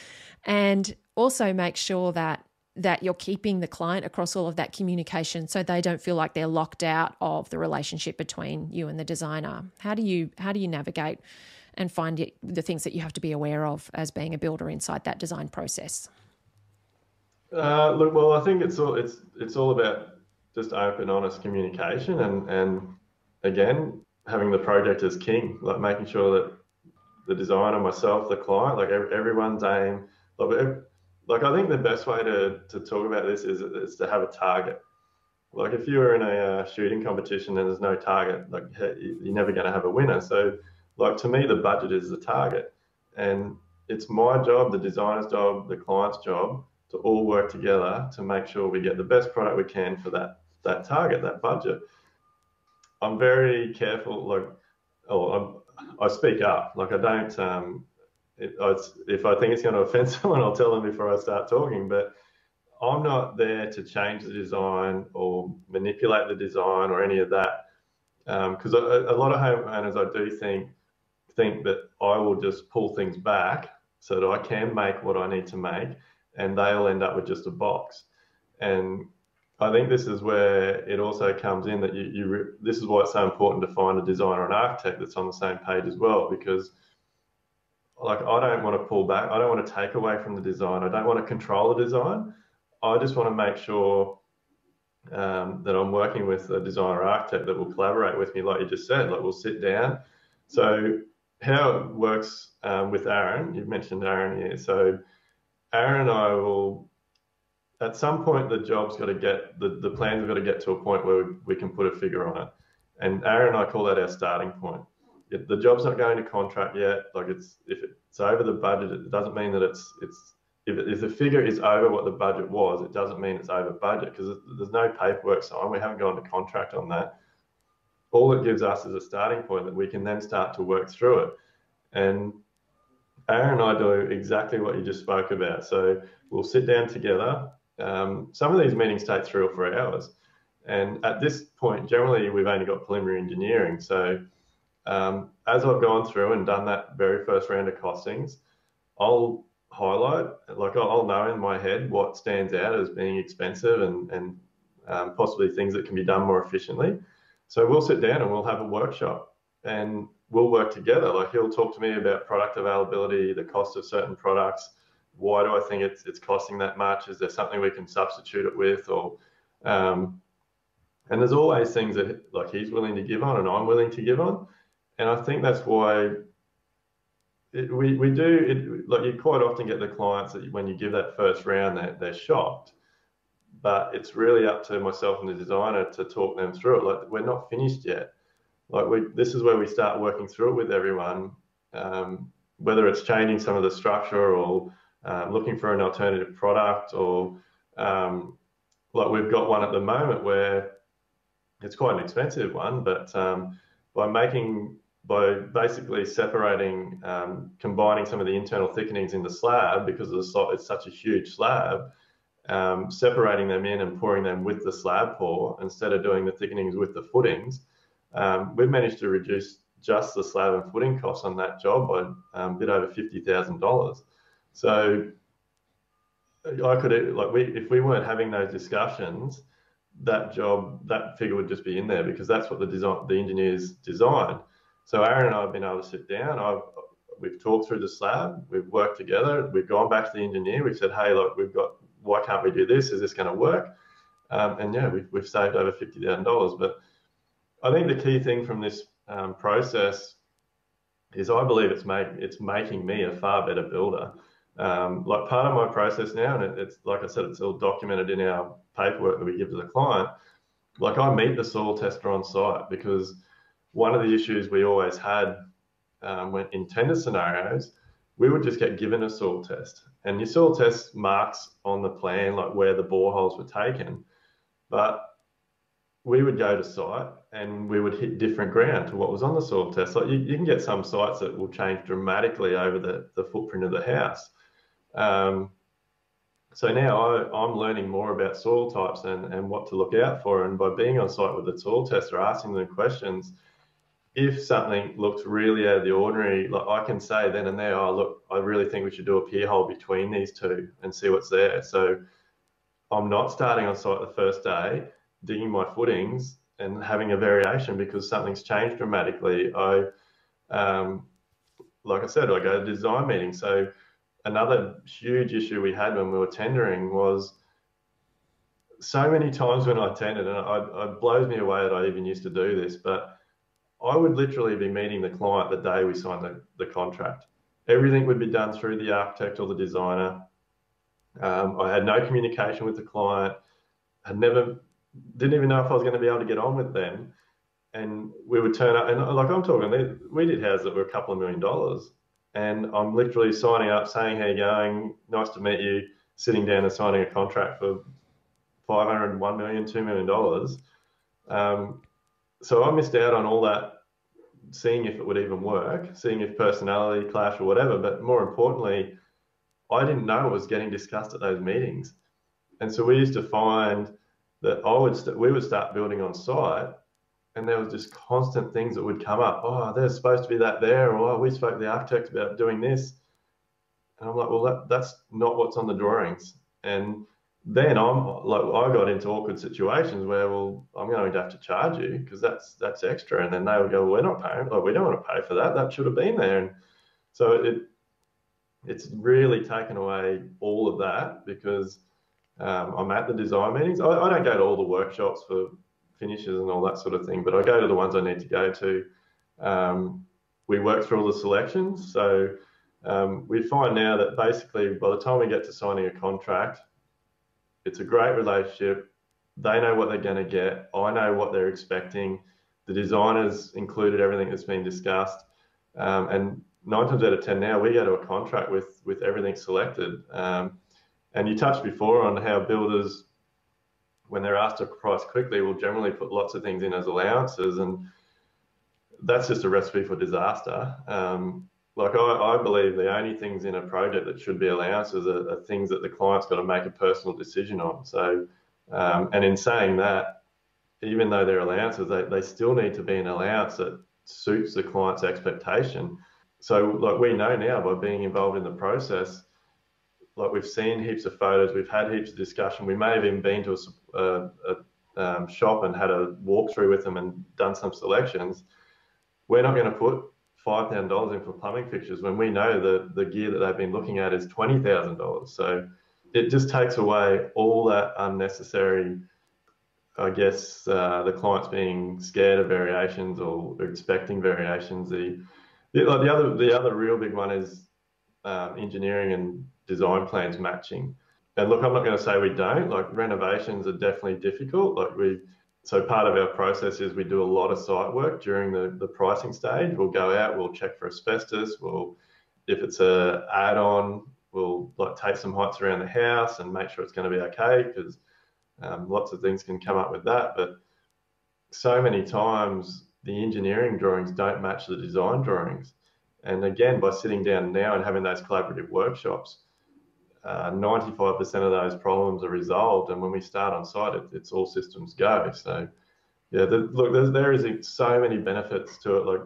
and also make sure that that you're keeping the client across all of that communication so they don't feel like they're locked out of the relationship between you and the designer how do you how do you navigate and find it, the things that you have to be aware of as being a builder inside that design process? Uh, look, well, I think it's all it's it's all about just open, honest communication, and and again having the project as king, like making sure that the designer, myself, the client, like everyone's aim, like, like I think the best way to to talk about this is is to have a target. Like if you're in a uh, shooting competition and there's no target, like you're never going to have a winner. So like to me, the budget is the target, and it's my job, the designer's job, the client's job to all work together to make sure we get the best product we can for that that target, that budget. I'm very careful, like, oh, I'm, i speak up. Like I don't, um, it, if I think it's going to offend [LAUGHS] someone, I'll tell them before I start talking. But I'm not there to change the design or manipulate the design or any of that. Because um, a, a, lot of homeowners, I do think, think that I will just pull things back so that I can make what I need to make, and they'll end up with just a box. And I think this is where it also comes in that you, you this is why it's so important to find a designer and architect that's on the same page as well because like I don't want to pull back I don't want to take away from the design I don't want to control the design I just want to make sure um, that I'm working with a designer architect that will collaborate with me like you just said like we'll sit down so how it works um, with Aaron, you've mentioned Aaron here. So Aaron and I will, at some point, the job's got to get, the, the plans have got to get to a point where we, we can put a figure on it. And Aaron and I call that our starting point. The job's not going to contract yet, like it's, if it's over the budget, it doesn't mean that it's, it's, if, if the figure is over what the budget was, it doesn't mean it's over budget because there's no paperwork signed. We haven't gone to contract on that all it gives us is a starting point that we can then start to work through it. And Aaron and I do exactly what you just spoke about. So we'll sit down together. Um, some of these meetings take three or four hours. And at this point, generally, we've only got preliminary engineering. So um, as I've gone through and done that very first round of costings, I'll highlight, like I'll know in my head what stands out as being expensive and, and um, possibly things that can be done more efficiently. So we'll sit down and we'll have a workshop and we'll work together. Like he'll talk to me about product availability, the cost of certain products. Why do I think it's it's costing that much? Is there something we can substitute it with? Or um, and there's always things that like he's willing to give on and I'm willing to give on. And I think that's why it, we, we do it like you quite often get the clients that when you give that first round they're, they're shocked but it's really up to myself and the designer to talk them through it. Like we're not finished yet. like we, this is where we start working through it with everyone, um, whether it's changing some of the structure or uh, looking for an alternative product or um, like we've got one at the moment where it's quite an expensive one, but um, by making by basically separating, um, combining some of the internal thickenings in the slab because it's such a huge slab, um, separating them in and pouring them with the slab pour instead of doing the thickenings with the footings, um, we've managed to reduce just the slab and footing costs on that job by um, a bit over fifty thousand dollars. So I could like we if we weren't having those discussions, that job that figure would just be in there because that's what the design the engineers designed. So Aaron and I have been able to sit down. I've we've talked through the slab. We've worked together. We've gone back to the engineer. We've said, hey, look, we've got why can't we do this? Is this going to work? Um, and yeah, we've, we've saved over fifty thousand dollars. But I think the key thing from this um, process is I believe it's it's making me a far better builder. Um, like part of my process now, and it, it's like I said, it's all documented in our paperwork that we give to the client. Like I meet the soil tester on site because one of the issues we always had um, when in tender scenarios, we would just get given a soil test, and your soil test marks on the plan like where the boreholes were taken, but we would go to site and we would hit different ground to what was on the soil test. Like you, you can get some sites that will change dramatically over the, the footprint of the house. Um, so now I, am learning more about soil types and, and what to look out for. And by being on site with the soil tester, asking them questions, if something looks really out of the ordinary, like I can say then and there, oh look, I really think we should do a pier hole between these two and see what's there. So I'm not starting on site the first day digging my footings and having a variation because something's changed dramatically. I, um, like I said, I go to design meetings. So another huge issue we had when we were tendering was so many times when I tendered, and it blows me away that I even used to do this, but I would literally be meeting the client the day we signed the, the contract. Everything would be done through the architect or the designer. Um, I had no communication with the client. Had never didn't even know if I was going to be able to get on with them. And we would turn up, and like I'm talking, we did houses that were a couple of million dollars. And I'm literally signing up, saying, How you going? Nice to meet you. Sitting down and signing a contract for 501 million, $2 million. Um, so I missed out on all that, seeing if it would even work, seeing if personality clash or whatever. But more importantly, I didn't know it was getting discussed at those meetings. And so we used to find that I would st- we would start building on site, and there was just constant things that would come up. Oh, there's supposed to be that there, or oh, we spoke to the architect about doing this, and I'm like, well, that, that's not what's on the drawings. And then I'm like, I got into awkward situations where, well, I'm going to have to charge you because that's that's extra, and then they would go, well, we're not paying, like we don't want to pay for that. That should have been there, and so it it's really taken away all of that because um, I'm at the design meetings. I, I, don't go to all the workshops for finishes and all that sort of thing, but I go to the ones I need to go to. Um, we work through all the selections. So um, we find now that basically by the time we get to signing a contract, it's a great relationship. They know what they're going to get. I know what they're expecting. The designers included everything that's been discussed. Um, and nine times out of 10 now, we go to a contract with, with everything selected. Um, and you touched before on how builders, when they're asked to price quickly, will generally put lots of things in as allowances, and that's just a recipe for disaster. Um, like I, I, believe the only things in a project that should be allowances are, are things that the client's got to make a personal decision on. So, um, and in saying that, even though they're allowances, they, they still need to be an allowance that suits the client's expectation. So, like we know now by being involved in the process, like we've seen heaps of photos, we've had heaps of discussion. We may have even been to a, a, a um, shop and had a walkthrough with them and done some selections. We're not going to put five thousand dollars in for plumbing fixtures when we know that the gear that they've been looking at is twenty thousand dollars. So it just takes away all that unnecessary. I guess uh, the clients being scared of variations or expecting variations. The the, like the other the other real big one is um, engineering and design plans matching. And look, I'm not going to say we don't. Like renovations are definitely difficult. Like we so part of our process is we do a lot of site work during the, the pricing stage. We'll go out, we'll check for asbestos. We'll, if it's a add-on, we'll like take some heights around the house and make sure it's going to be okay because um, lots of things can come up with that. But so many times the engineering drawings don't match the design drawings. And again, by sitting down now and having those collaborative workshops, uh, 95% of those problems are resolved. And when we start on site, it, it's all systems go. So, yeah, the, look, there's, there is so many benefits to it. Like,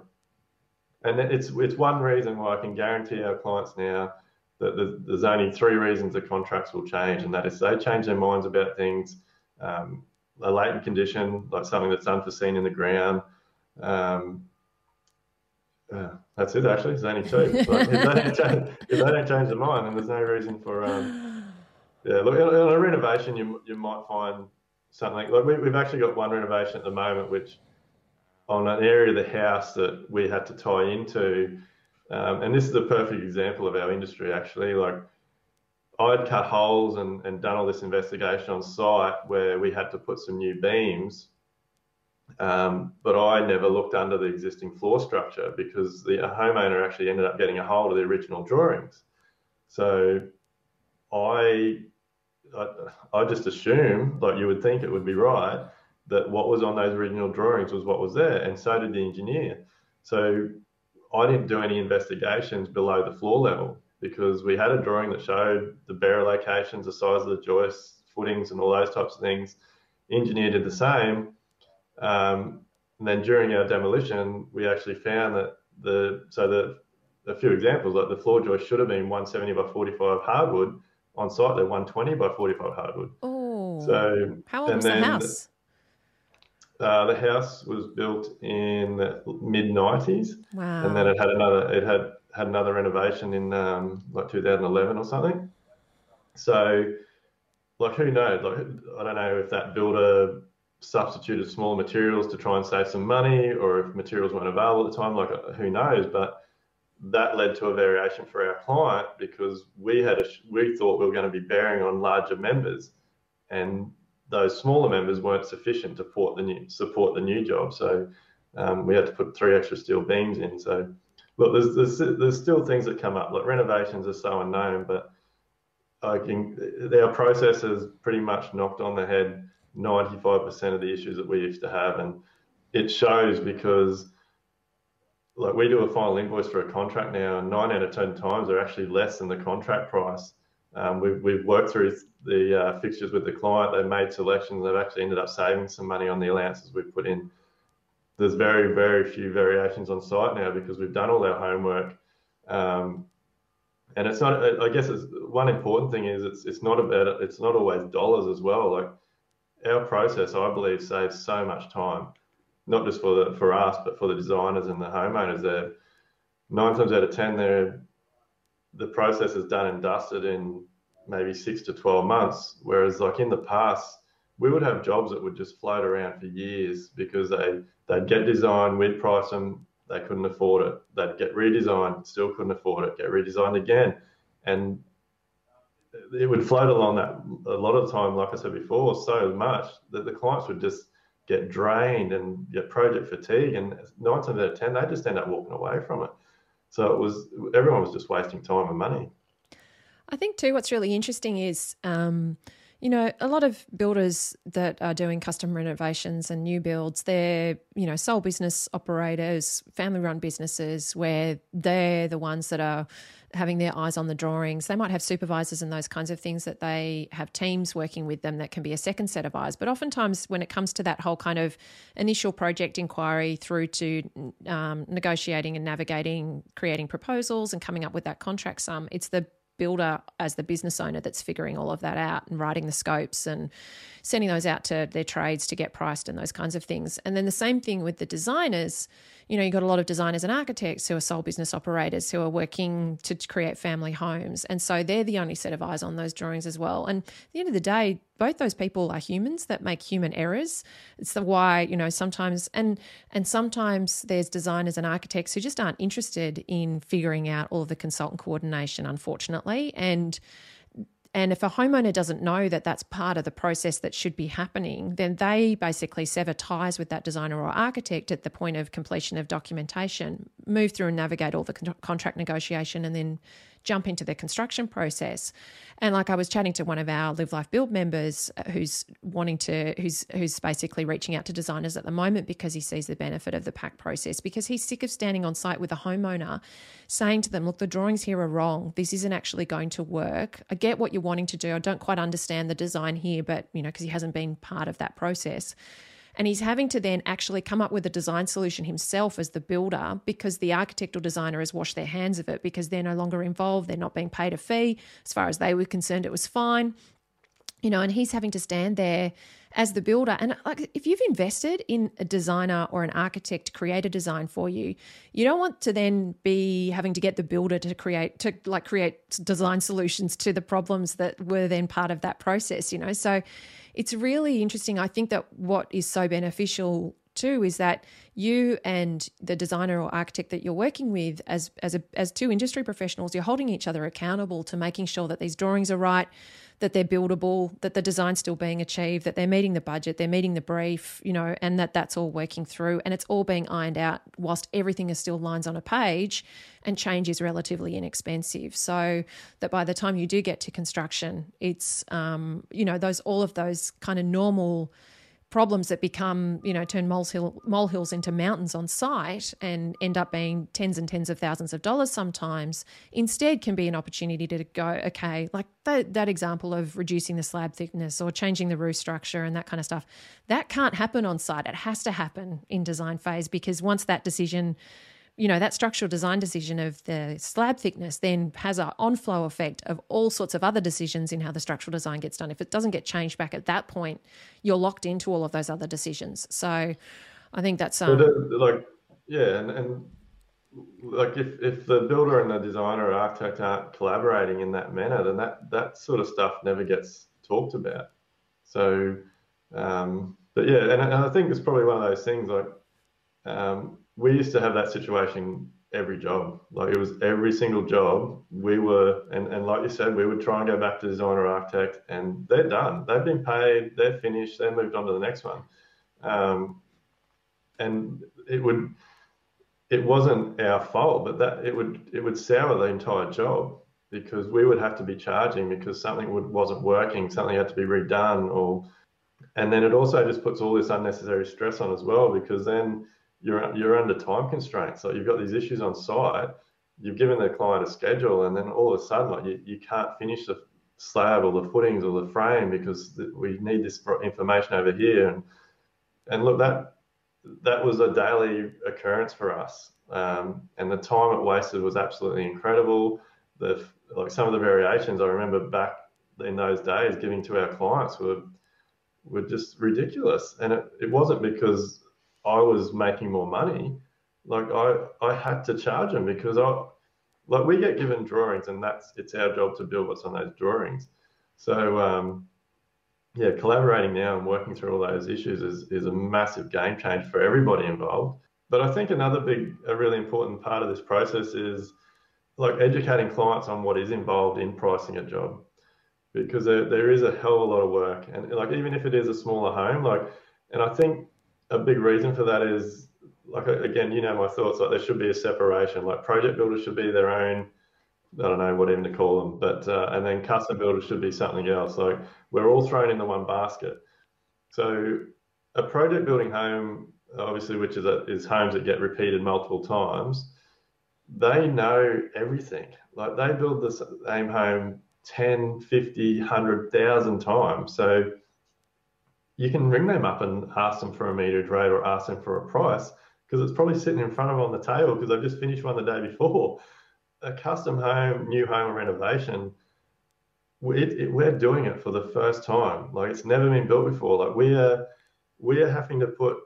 and it's it's one reason why I can guarantee our clients now that there's only three reasons the contracts will change, and that is they change their minds about things, um, a latent condition like something that's unforeseen in the ground. Um, uh, that's it. Actually, there's only two. If, they don't change, if they don't change their mind, then there's no reason for. Um, yeah, look, in a renovation, you you might find something like we, we've actually got one renovation at the moment, which on an area of the house that we had to tie into um, and this is a perfect example of our industry, actually. Like, I'd cut holes and, and done all this investigation on site where we had to put some new beams, um, but I never looked under the existing floor structure because the homeowner actually ended up getting a hold of the original drawings. So I, I, I just assumed, like you would think it would be right, that what was on those original drawings was what was there, and so did the engineer. So I didn't do any investigations below the floor level because we had a drawing that showed the bearer locations, the size of the joists, footings, and all those types of things. Engineer did the same. Um, and then during our demolition, we actually found that the so the a few examples like the floor joist should have been 170 by 45 hardwood. On site, they're 120 by 45 hardwood. Oh. So how old was the house? Uh, the house was built in mid '90s, wow. and then it had another it had had another renovation in um, like 2011 or something. So, like, who knows? Like, I don't know if that builder substituted smaller materials to try and save some money, or if materials weren't available at the time. Like, uh, who knows? But that led to a variation for our client because we had a, we thought we were going to be bearing on larger members, and those smaller members weren't sufficient to support the new, support the new job. So um, we had to put three extra steel beams in. So look, there's, there's, there's still things that come up. Like renovations are so unknown, but I can, our process has pretty much knocked on the head 95% of the issues that we used to have. And it shows because like we do a final invoice for a contract now, and nine out of 10 times are actually less than the contract price. Um, we've, we've worked through the uh, fixtures with the client. They've made selections. They've actually ended up saving some money on the allowances we've put in. There's very, very few variations on site now because we've done all our homework. Um, and it's not, I guess it's, one important thing is it's, it's not about, it's not always dollars as well. Like our process, I believe, saves so much time, not just for the, for us, but for the designers and the homeowners. They're nine times out of 10, they're, the process is done and dusted in maybe six to 12 months. Whereas, like in the past, we would have jobs that would just float around for years because they, they'd get designed, we'd price them, they couldn't afford it. They'd get redesigned, still couldn't afford it, get redesigned again. And it would float along that a lot of time, like I said before, so much that the clients would just get drained and get project fatigue. And nine times out of 10, they just end up walking away from it. So it was everyone was just wasting time and money. I think too, what's really interesting is, um, you know, a lot of builders that are doing custom renovations and new builds, they're, you know, sole business operators, family run businesses where they're the ones that are having their eyes on the drawings. They might have supervisors and those kinds of things that they have teams working with them that can be a second set of eyes. But oftentimes, when it comes to that whole kind of initial project inquiry through to um, negotiating and navigating, creating proposals and coming up with that contract sum, it's the builder as the business owner that's figuring all of that out and writing the scopes and sending those out to their trades to get priced and those kinds of things. And then the same thing with the designers. You know, you've got a lot of designers and architects who are sole business operators who are working to create family homes. And so they're the only set of eyes on those drawings as well. And at the end of the day, both those people are humans that make human errors. It's the why, you know, sometimes and and sometimes there's designers and architects who just aren't interested in figuring out all of the consultant coordination, unfortunately. And And if a homeowner doesn't know that that's part of the process that should be happening, then they basically sever ties with that designer or architect at the point of completion of documentation, move through and navigate all the con- contract negotiation, and then jump into the construction process. And like I was chatting to one of our Live Life Build members uh, who's wanting to who's who's basically reaching out to designers at the moment because he sees the benefit of the PAC process because he's sick of standing on site with a homeowner saying to them, look, the drawings here are wrong. This isn't actually going to work. I get what you're wanting to do. I don't quite understand the design here, but you know, because he hasn't been part of that process. And he's having to then actually come up with a design solution himself as the builder because the architect or designer has washed their hands of it because they're no longer involved. They're not being paid a fee. As far as they were concerned, it was fine. You know, and he's having to stand there as the builder. And like if you've invested in a designer or an architect to create a design for you, you don't want to then be having to get the builder to create to like create design solutions to the problems that were then part of that process, you know. So it's really interesting. I think that what is so beneficial too is that you and the designer or architect that you're working with as as a, as two industry professionals you're holding each other accountable to making sure that these drawings are right that they're buildable, that the design's still being achieved, that they're meeting the budget, they're meeting the brief, you know, and that that's all working through and it's all being ironed out whilst everything is still lines on a page and change is relatively inexpensive. So that by the time you do get to construction, it's, um, you know, those all of those kind of normal problems that become, you know, turn molehill, molehills into mountains on site and end up being tens and tens of thousands of dollars sometimes, instead can be an opportunity to go, okay, like that, that example of reducing the slab thickness or changing the roof structure and that kind of stuff, that can't happen on site. It has to happen in design phase because once that decision you know, that structural design decision of the slab thickness then has an on-flow effect of all sorts of other decisions in how the structural design gets done. If it doesn't get changed back at that point, you're locked into all of those other decisions. So I think that's um, like yeah, and, and like if, if the builder and the designer or architect aren't collaborating in that manner, then that that sort of stuff never gets talked about. So, um, but yeah, and, and I think it's probably one of those things like um, we used to have that situation every job. Like it was every single job. We were, and, and like you said, we would try and go back to designer architect, and they're done. They've been paid. They're finished. They moved on to the next one. Um, and it would, it wasn't our fault, but that it would it would sour the entire job because we would have to be charging because something would, wasn't working, something had to be redone, or, and then it also just puts all this unnecessary stress on as well because then you're you're under time constraints. So you've got these issues on site. You've given the client a schedule, and then all of a sudden, like you, you can't finish the slab or the footings or the frame because we need this information over here. And and look, that that was a daily occurrence for us, um, and the time it wasted was absolutely incredible. The like some of the variations I remember back in those days giving to our clients were were just ridiculous, and it, it wasn't because I was making more money, like I, I had to charge them because I, like we get given drawings and that's, it's our job to build what's on those drawings. So, um, yeah, collaborating now and working through all those issues is, is a massive game change for everybody involved. But I think another big, a really important part of this process is like educating clients on what is involved in pricing a job because there, there is a hell of a lot of work. And like, even if it is a smaller home, like, and I think a big reason for that is like again, you know my thoughts. Like there should be a separation. Like project builders should be their own. I don't know what even to call them, but uh, and then custom builders should be something else. Like we're all thrown in the one basket. So a project building home, obviously, which is a, is homes that get repeated multiple times, they know everything. Like they build the same home 10, 50, 100,000 times. So you can ring them up and ask them for a meterage rate or ask them for a price because it's probably sitting in front of them on the table because they've just finished one the day before. A custom home, new home renovation, it, it, we're doing it for the first time. Like it's never been built before. Like we are, we are having to put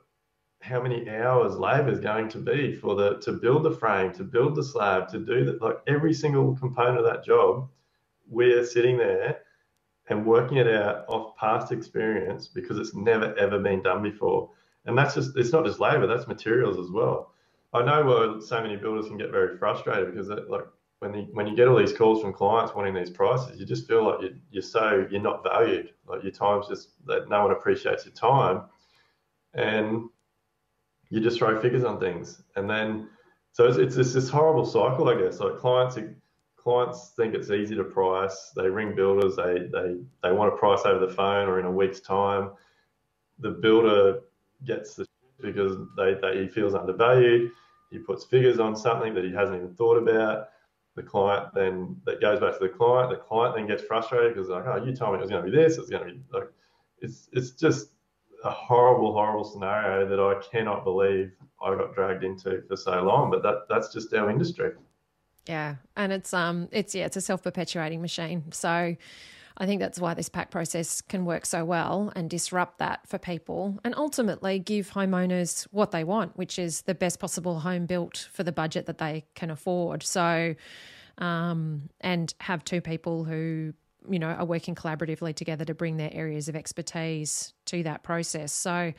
how many hours labour is going to be for the to build the frame, to build the slab, to do that. Like every single component of that job, we're sitting there and working it out off past experience because it's never ever been done before. And that's just it's not just labour, that's materials as well. I know where so many builders can get very frustrated because like when the, when you get all these calls from clients wanting these prices, you just feel like you're, you're so you're not valued. Like your time's just that no one appreciates your time, and you just throw figures on things, and then so it's, it's this, this horrible cycle, I guess. Like clients clients think it's easy to price. They ring builders. They they they want to price over the phone or in a week's time. The builder gets the because they, they he feels undervalued. He puts figures on something that he hasn't even thought about the client then that goes back to the client. The client then gets frustrated because like, oh, you told me it was going to be this. It's going to be like, it's it's just a horrible, horrible scenario that I cannot believe I got dragged into for so long. But that that's just our industry. Yeah, and it's um it's yeah it's a self perpetuating machine. So. I think that's why this PAC process can work so well and disrupt that for people and ultimately give homeowners what they want, which is the best possible home built for the budget that they can afford. So, um, and have two people who you know are working collaboratively together to bring their areas of expertise to that process. So,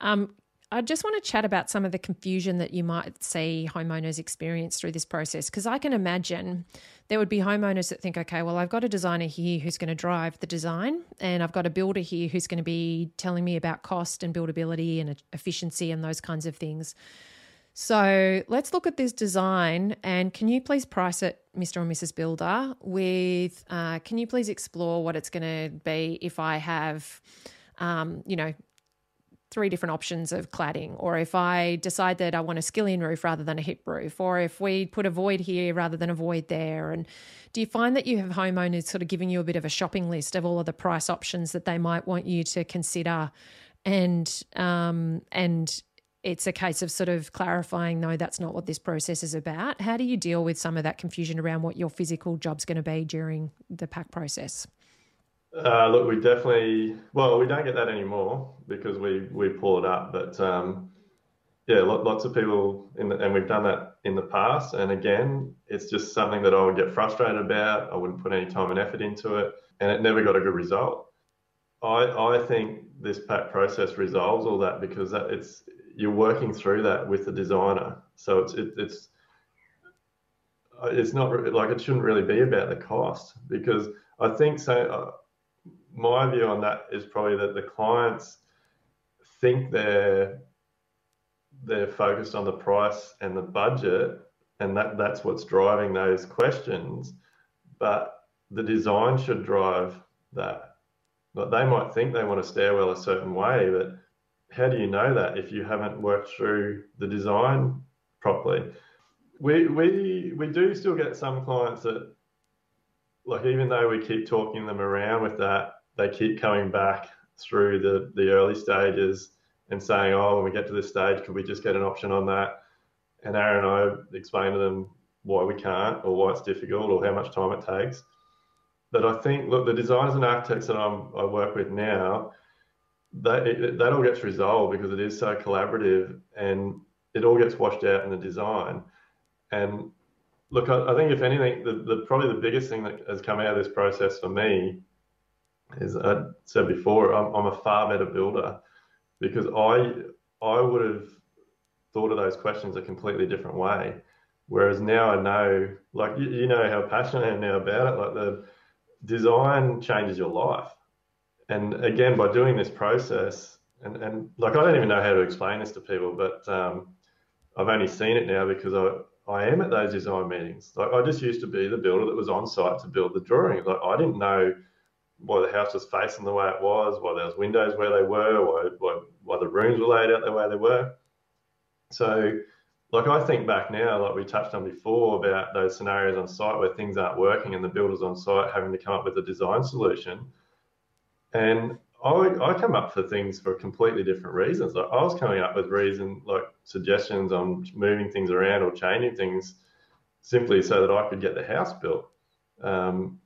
um, I just want to chat about some of the confusion that you might see homeowners experience through this process because I can imagine there would be homeowners that think, okay, well, I've got a designer here who's going to drive the design, and I've got a builder here who's going to be telling me about cost and buildability and efficiency and those kinds of things. So let's look at this design, and can you please price it, Mr. and Mrs. Builder? With uh, can you please explore what it's going to be if I have, um, you know, three different options of cladding, or if I decide that I want a skillion roof rather than a hip roof, or if we put a void here rather than a void there. And do you find that you have homeowners sort of giving you a bit of a shopping list of all of the price options that they might want you to consider, and um, and it's a case of sort of clarifying, no, that's not what this process is about. How do you deal with some of that confusion around what your physical job's going to be during the PAC process? Uh, look, we definitely well, we don't get that anymore because we we pull it up. But um, yeah, lots of people in the, and we've done that in the past. And again, it's just something that I would get frustrated about. I wouldn't put any time and effort into it, and it never got a good result. I I think this PAC process resolves all that because that it's you're working through that with the designer. So it's it, it's it's not like it shouldn't really be about the cost because I think so. My view on that is probably that the clients think they're they're focused on the price and the budget, and that that's what's driving those questions. But the design should drive that. But they might think they want a stairwell a certain way, but how do you know that if you haven't worked through the design properly? We we we do still get some clients that like even though we keep talking them around with that, they keep coming back through the, the early stages and saying, oh, when we get to this stage, could we just get an option on that? And Aaron and I explain to them why we can't or why it's difficult or how much time it takes. But I think, look, the designers and architects that I'm, I work with now, that, it, that all gets resolved because it is so collaborative and it all gets washed out in the design. And look, I, I think if anything, the, the, probably the biggest thing that has come out of this process for me as I said before, I'm, I'm a far better builder because I I would have thought of those questions a completely different way. Whereas now I know, like you, you know how passionate I am now about it. Like the design changes your life, and again by doing this process, and and like I don't even know how to explain this to people, but um, I've only seen it now because I I am at those design meetings. Like I just used to be the builder that was on site to build the drawing. Like I didn't know why the house was facing the way it was, why there was windows where they were, why, why, why the rooms were laid out the way they were. So, like I think back now, like we touched on before about those scenarios on site where things aren't working and the builders on site having to come up with a design solution. And I, I come up for things for completely different reasons. Like I was coming up with reason like suggestions on moving things around or changing things simply so that I could get the house built. Um,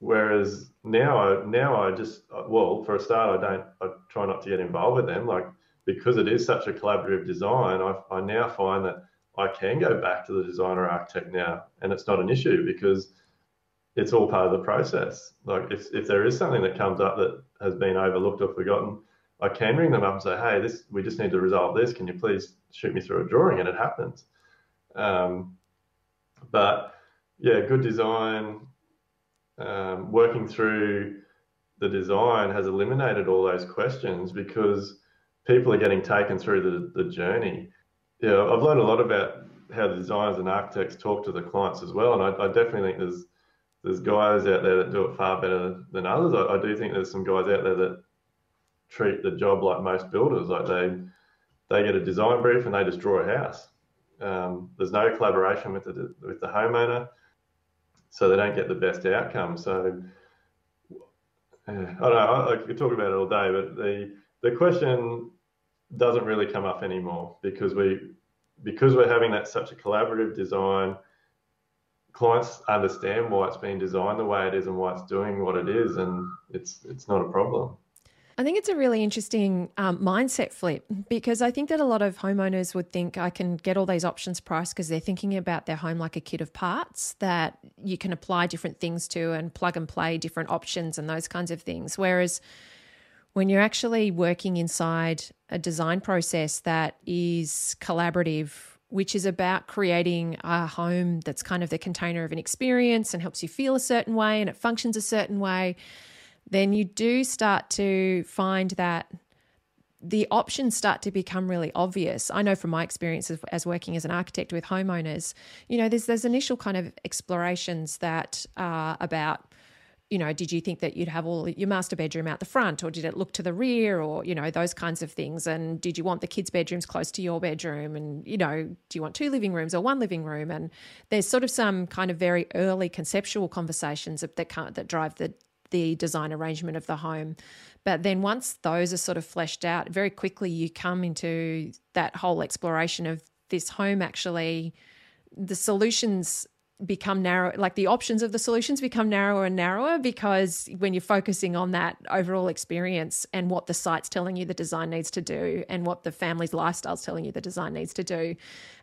Whereas now, I, now I just well, for a start, I don't. I try not to get involved with them, like because it is such a collaborative design. I, I now find that I can go back to the designer architect now, and it's not an issue because it's all part of the process. Like if, if there is something that comes up that has been overlooked or forgotten, I can ring them up and say, hey, this we just need to resolve this. Can you please shoot me through a drawing? And it happens. Um, but yeah, good design, um, working through the design has eliminated all those questions because people are getting taken through the, the journey. Yeah, I've learned a lot about how the designers and architects talk to the clients as well, and I, I definitely think there's there's guys out there that do it far better than others. I, I do think there's some guys out there that treat the job like most builders, like they they get a design brief and they just draw a house. Um, there's no collaboration with the with the homeowner, so they don't get the best outcome. So uh, I don't know. I, could talk about it all day, but the the question doesn't really come up anymore because we because we're having that such a collaborative design. Clients understand why it's been designed the way it is and why it's doing what it is, and it's it's not a problem. I think it's a really interesting um, mindset flip because I think that a lot of homeowners would think I can get all these options priced because they're thinking about their home like a kit of parts that you can apply different things to and plug and play different options and those kinds of things. Whereas when you're actually working inside a design process that is collaborative, which is about creating a home that's kind of the container of an experience and helps you feel a certain way and it functions a certain way then you do start to find that the options start to become really obvious. I know from my experience as, as, working as an architect with homeowners, you know, there's there's initial kind of explorations that are about, you know, did you think that you'd have all your master bedroom out the front, or did it look to the rear, or you know, those kinds of things, and did you want the kids' bedrooms close to your bedroom, and you know, do you want two living rooms or one living room? And there's sort of some kind of very early conceptual conversations that that, that drive the the design arrangement of the home. But then once those are sort of fleshed out, very quickly you come into that whole exploration of this home actually, the solutions become narrow like the options of the solutions become narrower and narrower because when you're focusing on that overall experience and what the site's telling you the design needs to do and what the family's lifestyle's telling you the design needs to do.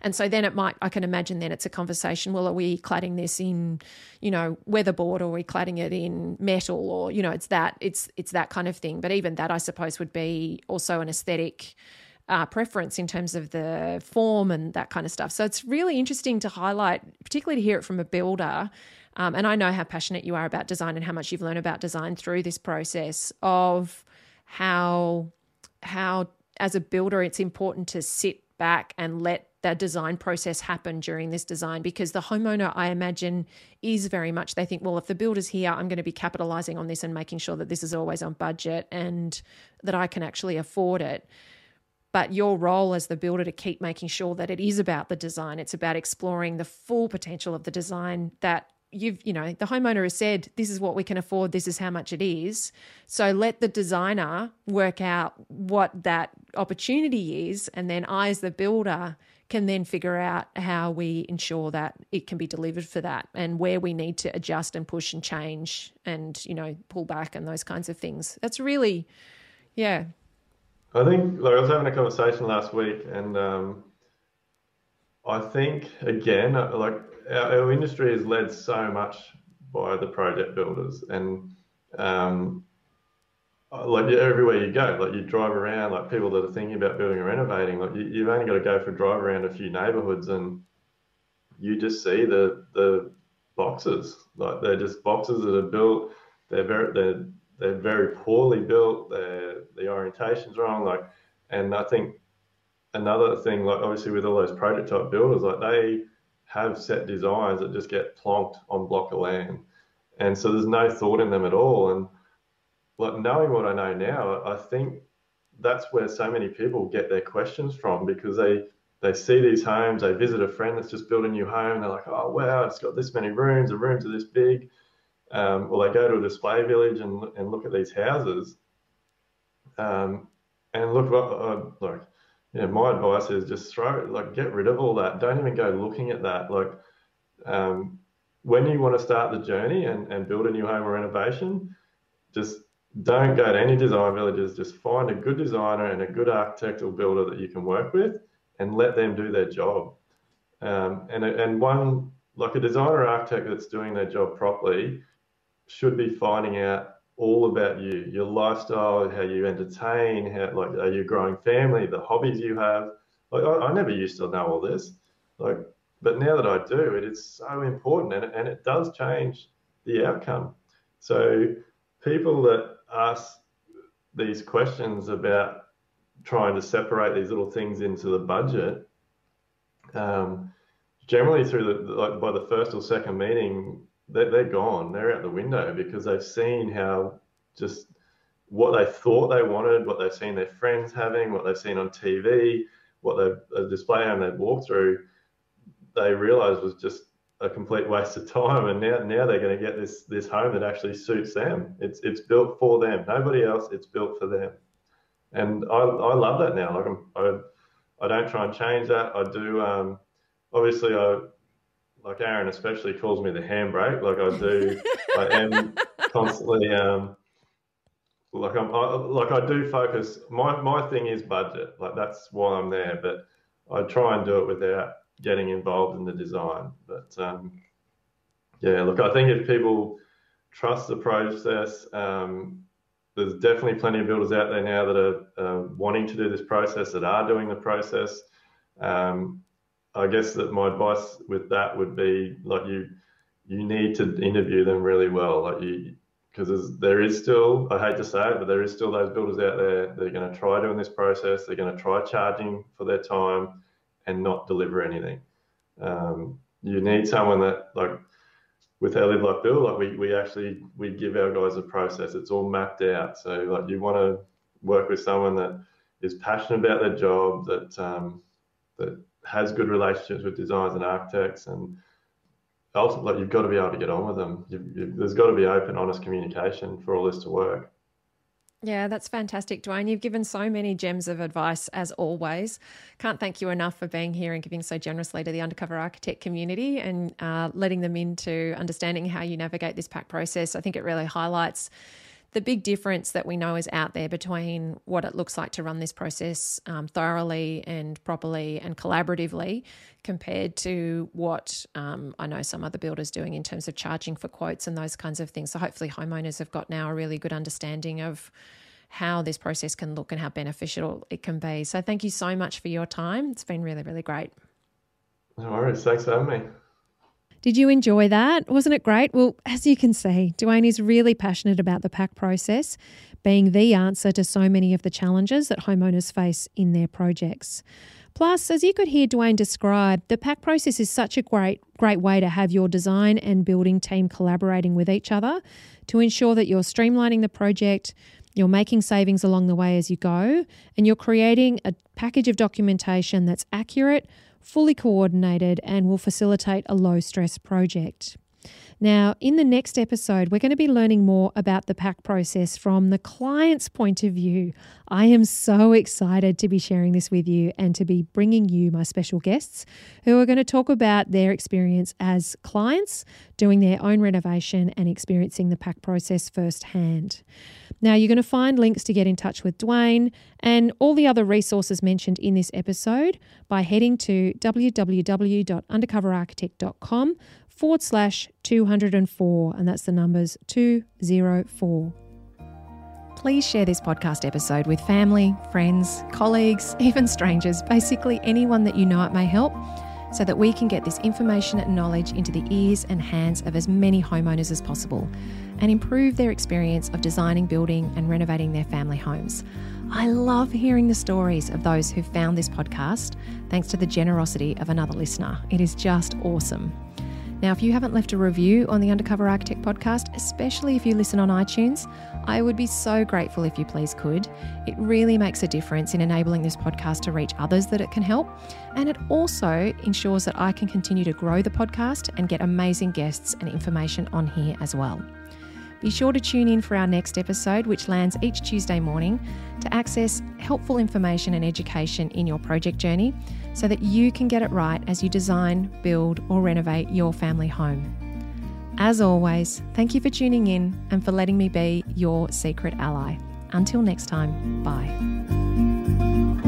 And so then it might i can imagine then it's a conversation well are we cladding this in you know weatherboard or are we cladding it in metal or you know it's that it's it's that kind of thing. But even that i suppose would be also an aesthetic uh, preference in terms of the form and that kind of stuff. So it's really interesting to highlight, particularly to hear it from a builder. Um, and I know how passionate you are about design and how much you've learned about design through this process of how how as a builder it's important to sit back and let that design process happen during this design because the homeowner I imagine is very much they think well if the builder's here I'm going to be capitalizing on this and making sure that this is always on budget and that I can actually afford it but your role as the builder to keep making sure that it is about the design. It's about exploring the full potential of the design that you've you know the homeowner has said this is what we can afford. This is how much it is. So let the designer work out what that opportunity is and then i as the builder can then figure out how we ensure that it can be delivered for that and where we need to adjust and push and change and you know pull back and those kinds of things. That's really yeah I think like I was having a conversation last week, and um, I think again, uh, like our, our, industry is led so much by the project builders, and um, uh, like everywhere you go, like you drive around, like people that are thinking about building or renovating, like you, have only got to go for a drive around a few neighbourhoods, and you just see the the boxes, like they're just boxes that are built. They're very they're they're very poorly built. The orientation's wrong. Like, and I think another thing, like obviously with all those prototype builders, like they have set designs that just get plonked on block of land, and so there's no thought in them at all. And like knowing what I know now, I think that's where so many people get their questions from because they they see these homes, they visit a friend that's just built a new home, they're like, oh wow, it's got this many rooms, the rooms are this big um, or they go to a display village and, and look at these houses um, and look uh, like yeah my advice is just throw like get rid of all that. Don't even go looking at that. Like um, when you want to start the journey and, and build a new home or renovation just don't go to any design villages. Just find a good designer and a good architect or builder that you can work with and let them do their job. Um, and, and one like a designer architect that's doing their job properly should be finding out all about you, your lifestyle, how you entertain, how like are you growing family, the hobbies you have. Like I, I never used to know all this. Like but now that I do, it is so important and, and it does change the outcome. So people that ask these questions about trying to separate these little things into the budget, um, generally through the like by the first or second meeting, they're, they're gone. They're out the window because they've seen how just what they thought they wanted, what they've seen their friends having, what they've seen on TV, what they've a display home they've walked through, they realised was just a complete waste of time. And now now they're going to get this this home that actually suits them. It's it's built for them. Nobody else. It's built for them. And I, I love that now. Like I'm, I I don't try and change that. I do. Um, obviously, I like Aaron especially calls me the handbrake. Like I do. I am [LAUGHS] constantly. Um, like I'm I, like I do focus. My my thing is budget. Like that's why I'm there. But I try and do it without getting involved in the design. But um, yeah, look, I think if people trust the process, um, there's definitely plenty of builders out there now that are uh, wanting to do this process, that are doing the process. Um, I guess that my advice with that would be like you, you need to interview them really well. Like you, because there is still, I hate to say it, but there is still those builders out there that are going to try doing this process. They're going to try charging for their time and not deliver anything. Um, you need someone that like with our live like build, like we, we actually we give our guys a process. It's all mapped out. So like you want to work with someone that is passionate about their job, that um, that has good relationships with designers and architects, and ultimately you've got to be able to get on with them. You've, you've, there's got to be open, honest communication for all this to work. Yeah, that's fantastic, Dwayne. You've given so many gems of advice as always. Can't thank you enough for being here and giving so generously to the undercover architect community and uh, letting them into understanding how you navigate this PAC process. I think it really highlights the big difference that we know is out there between what it looks like to run this process um, thoroughly and properly and collaboratively compared to what um, I know some other builders doing in terms of charging for quotes and those kinds of things. So hopefully homeowners have got now a really good understanding of how this process can look and how beneficial it can be. So thank you so much for your time. It's been really, really great. No worries. Thanks for having me. Did you enjoy that? Wasn't it great? Well, as you can see, Dwayne is really passionate about the PAC process being the answer to so many of the challenges that homeowners face in their projects. Plus, as you could hear Dwayne describe, the PAC process is such a great great way to have your design and building team collaborating with each other to ensure that you're streamlining the project, you're making savings along the way as you go, and you're creating a package of documentation that's accurate, fully coordinated, and will facilitate a low stress project. Now, in the next episode, we're going to be learning more about the PAC process from the client's point of view. I am so excited to be sharing this with you and to be bringing you my special guests who are going to talk about their experience as clients doing their own renovation and experiencing the PAC process firsthand. Now, you're going to find links to get in touch with Dwayne and all the other resources mentioned in this episode by heading to www.undercoverarchitect.com forward slash 204, and that's the numbers 204. Please share this podcast episode with family, friends, colleagues, [LAUGHS] even strangers, basically anyone that you know it may help, so that we can get this information and knowledge into the ears and hands of as many homeowners as possible and improve their experience of designing, building, and renovating their family homes. I love hearing the stories of those who found this podcast thanks to the generosity of another listener. It is just awesome. Now, if you haven't left a review on the Undercover Architect podcast, especially if you listen on iTunes, I would be so grateful if you please could. It really makes a difference in enabling this podcast to reach others that it can help. And it also ensures that I can continue to grow the podcast and get amazing guests and information on here as well. Be sure to tune in for our next episode, which lands each Tuesday morning, to access helpful information and education in your project journey so that you can get it right as you design, build, or renovate your family home. As always, thank you for tuning in and for letting me be your secret ally. Until next time, bye.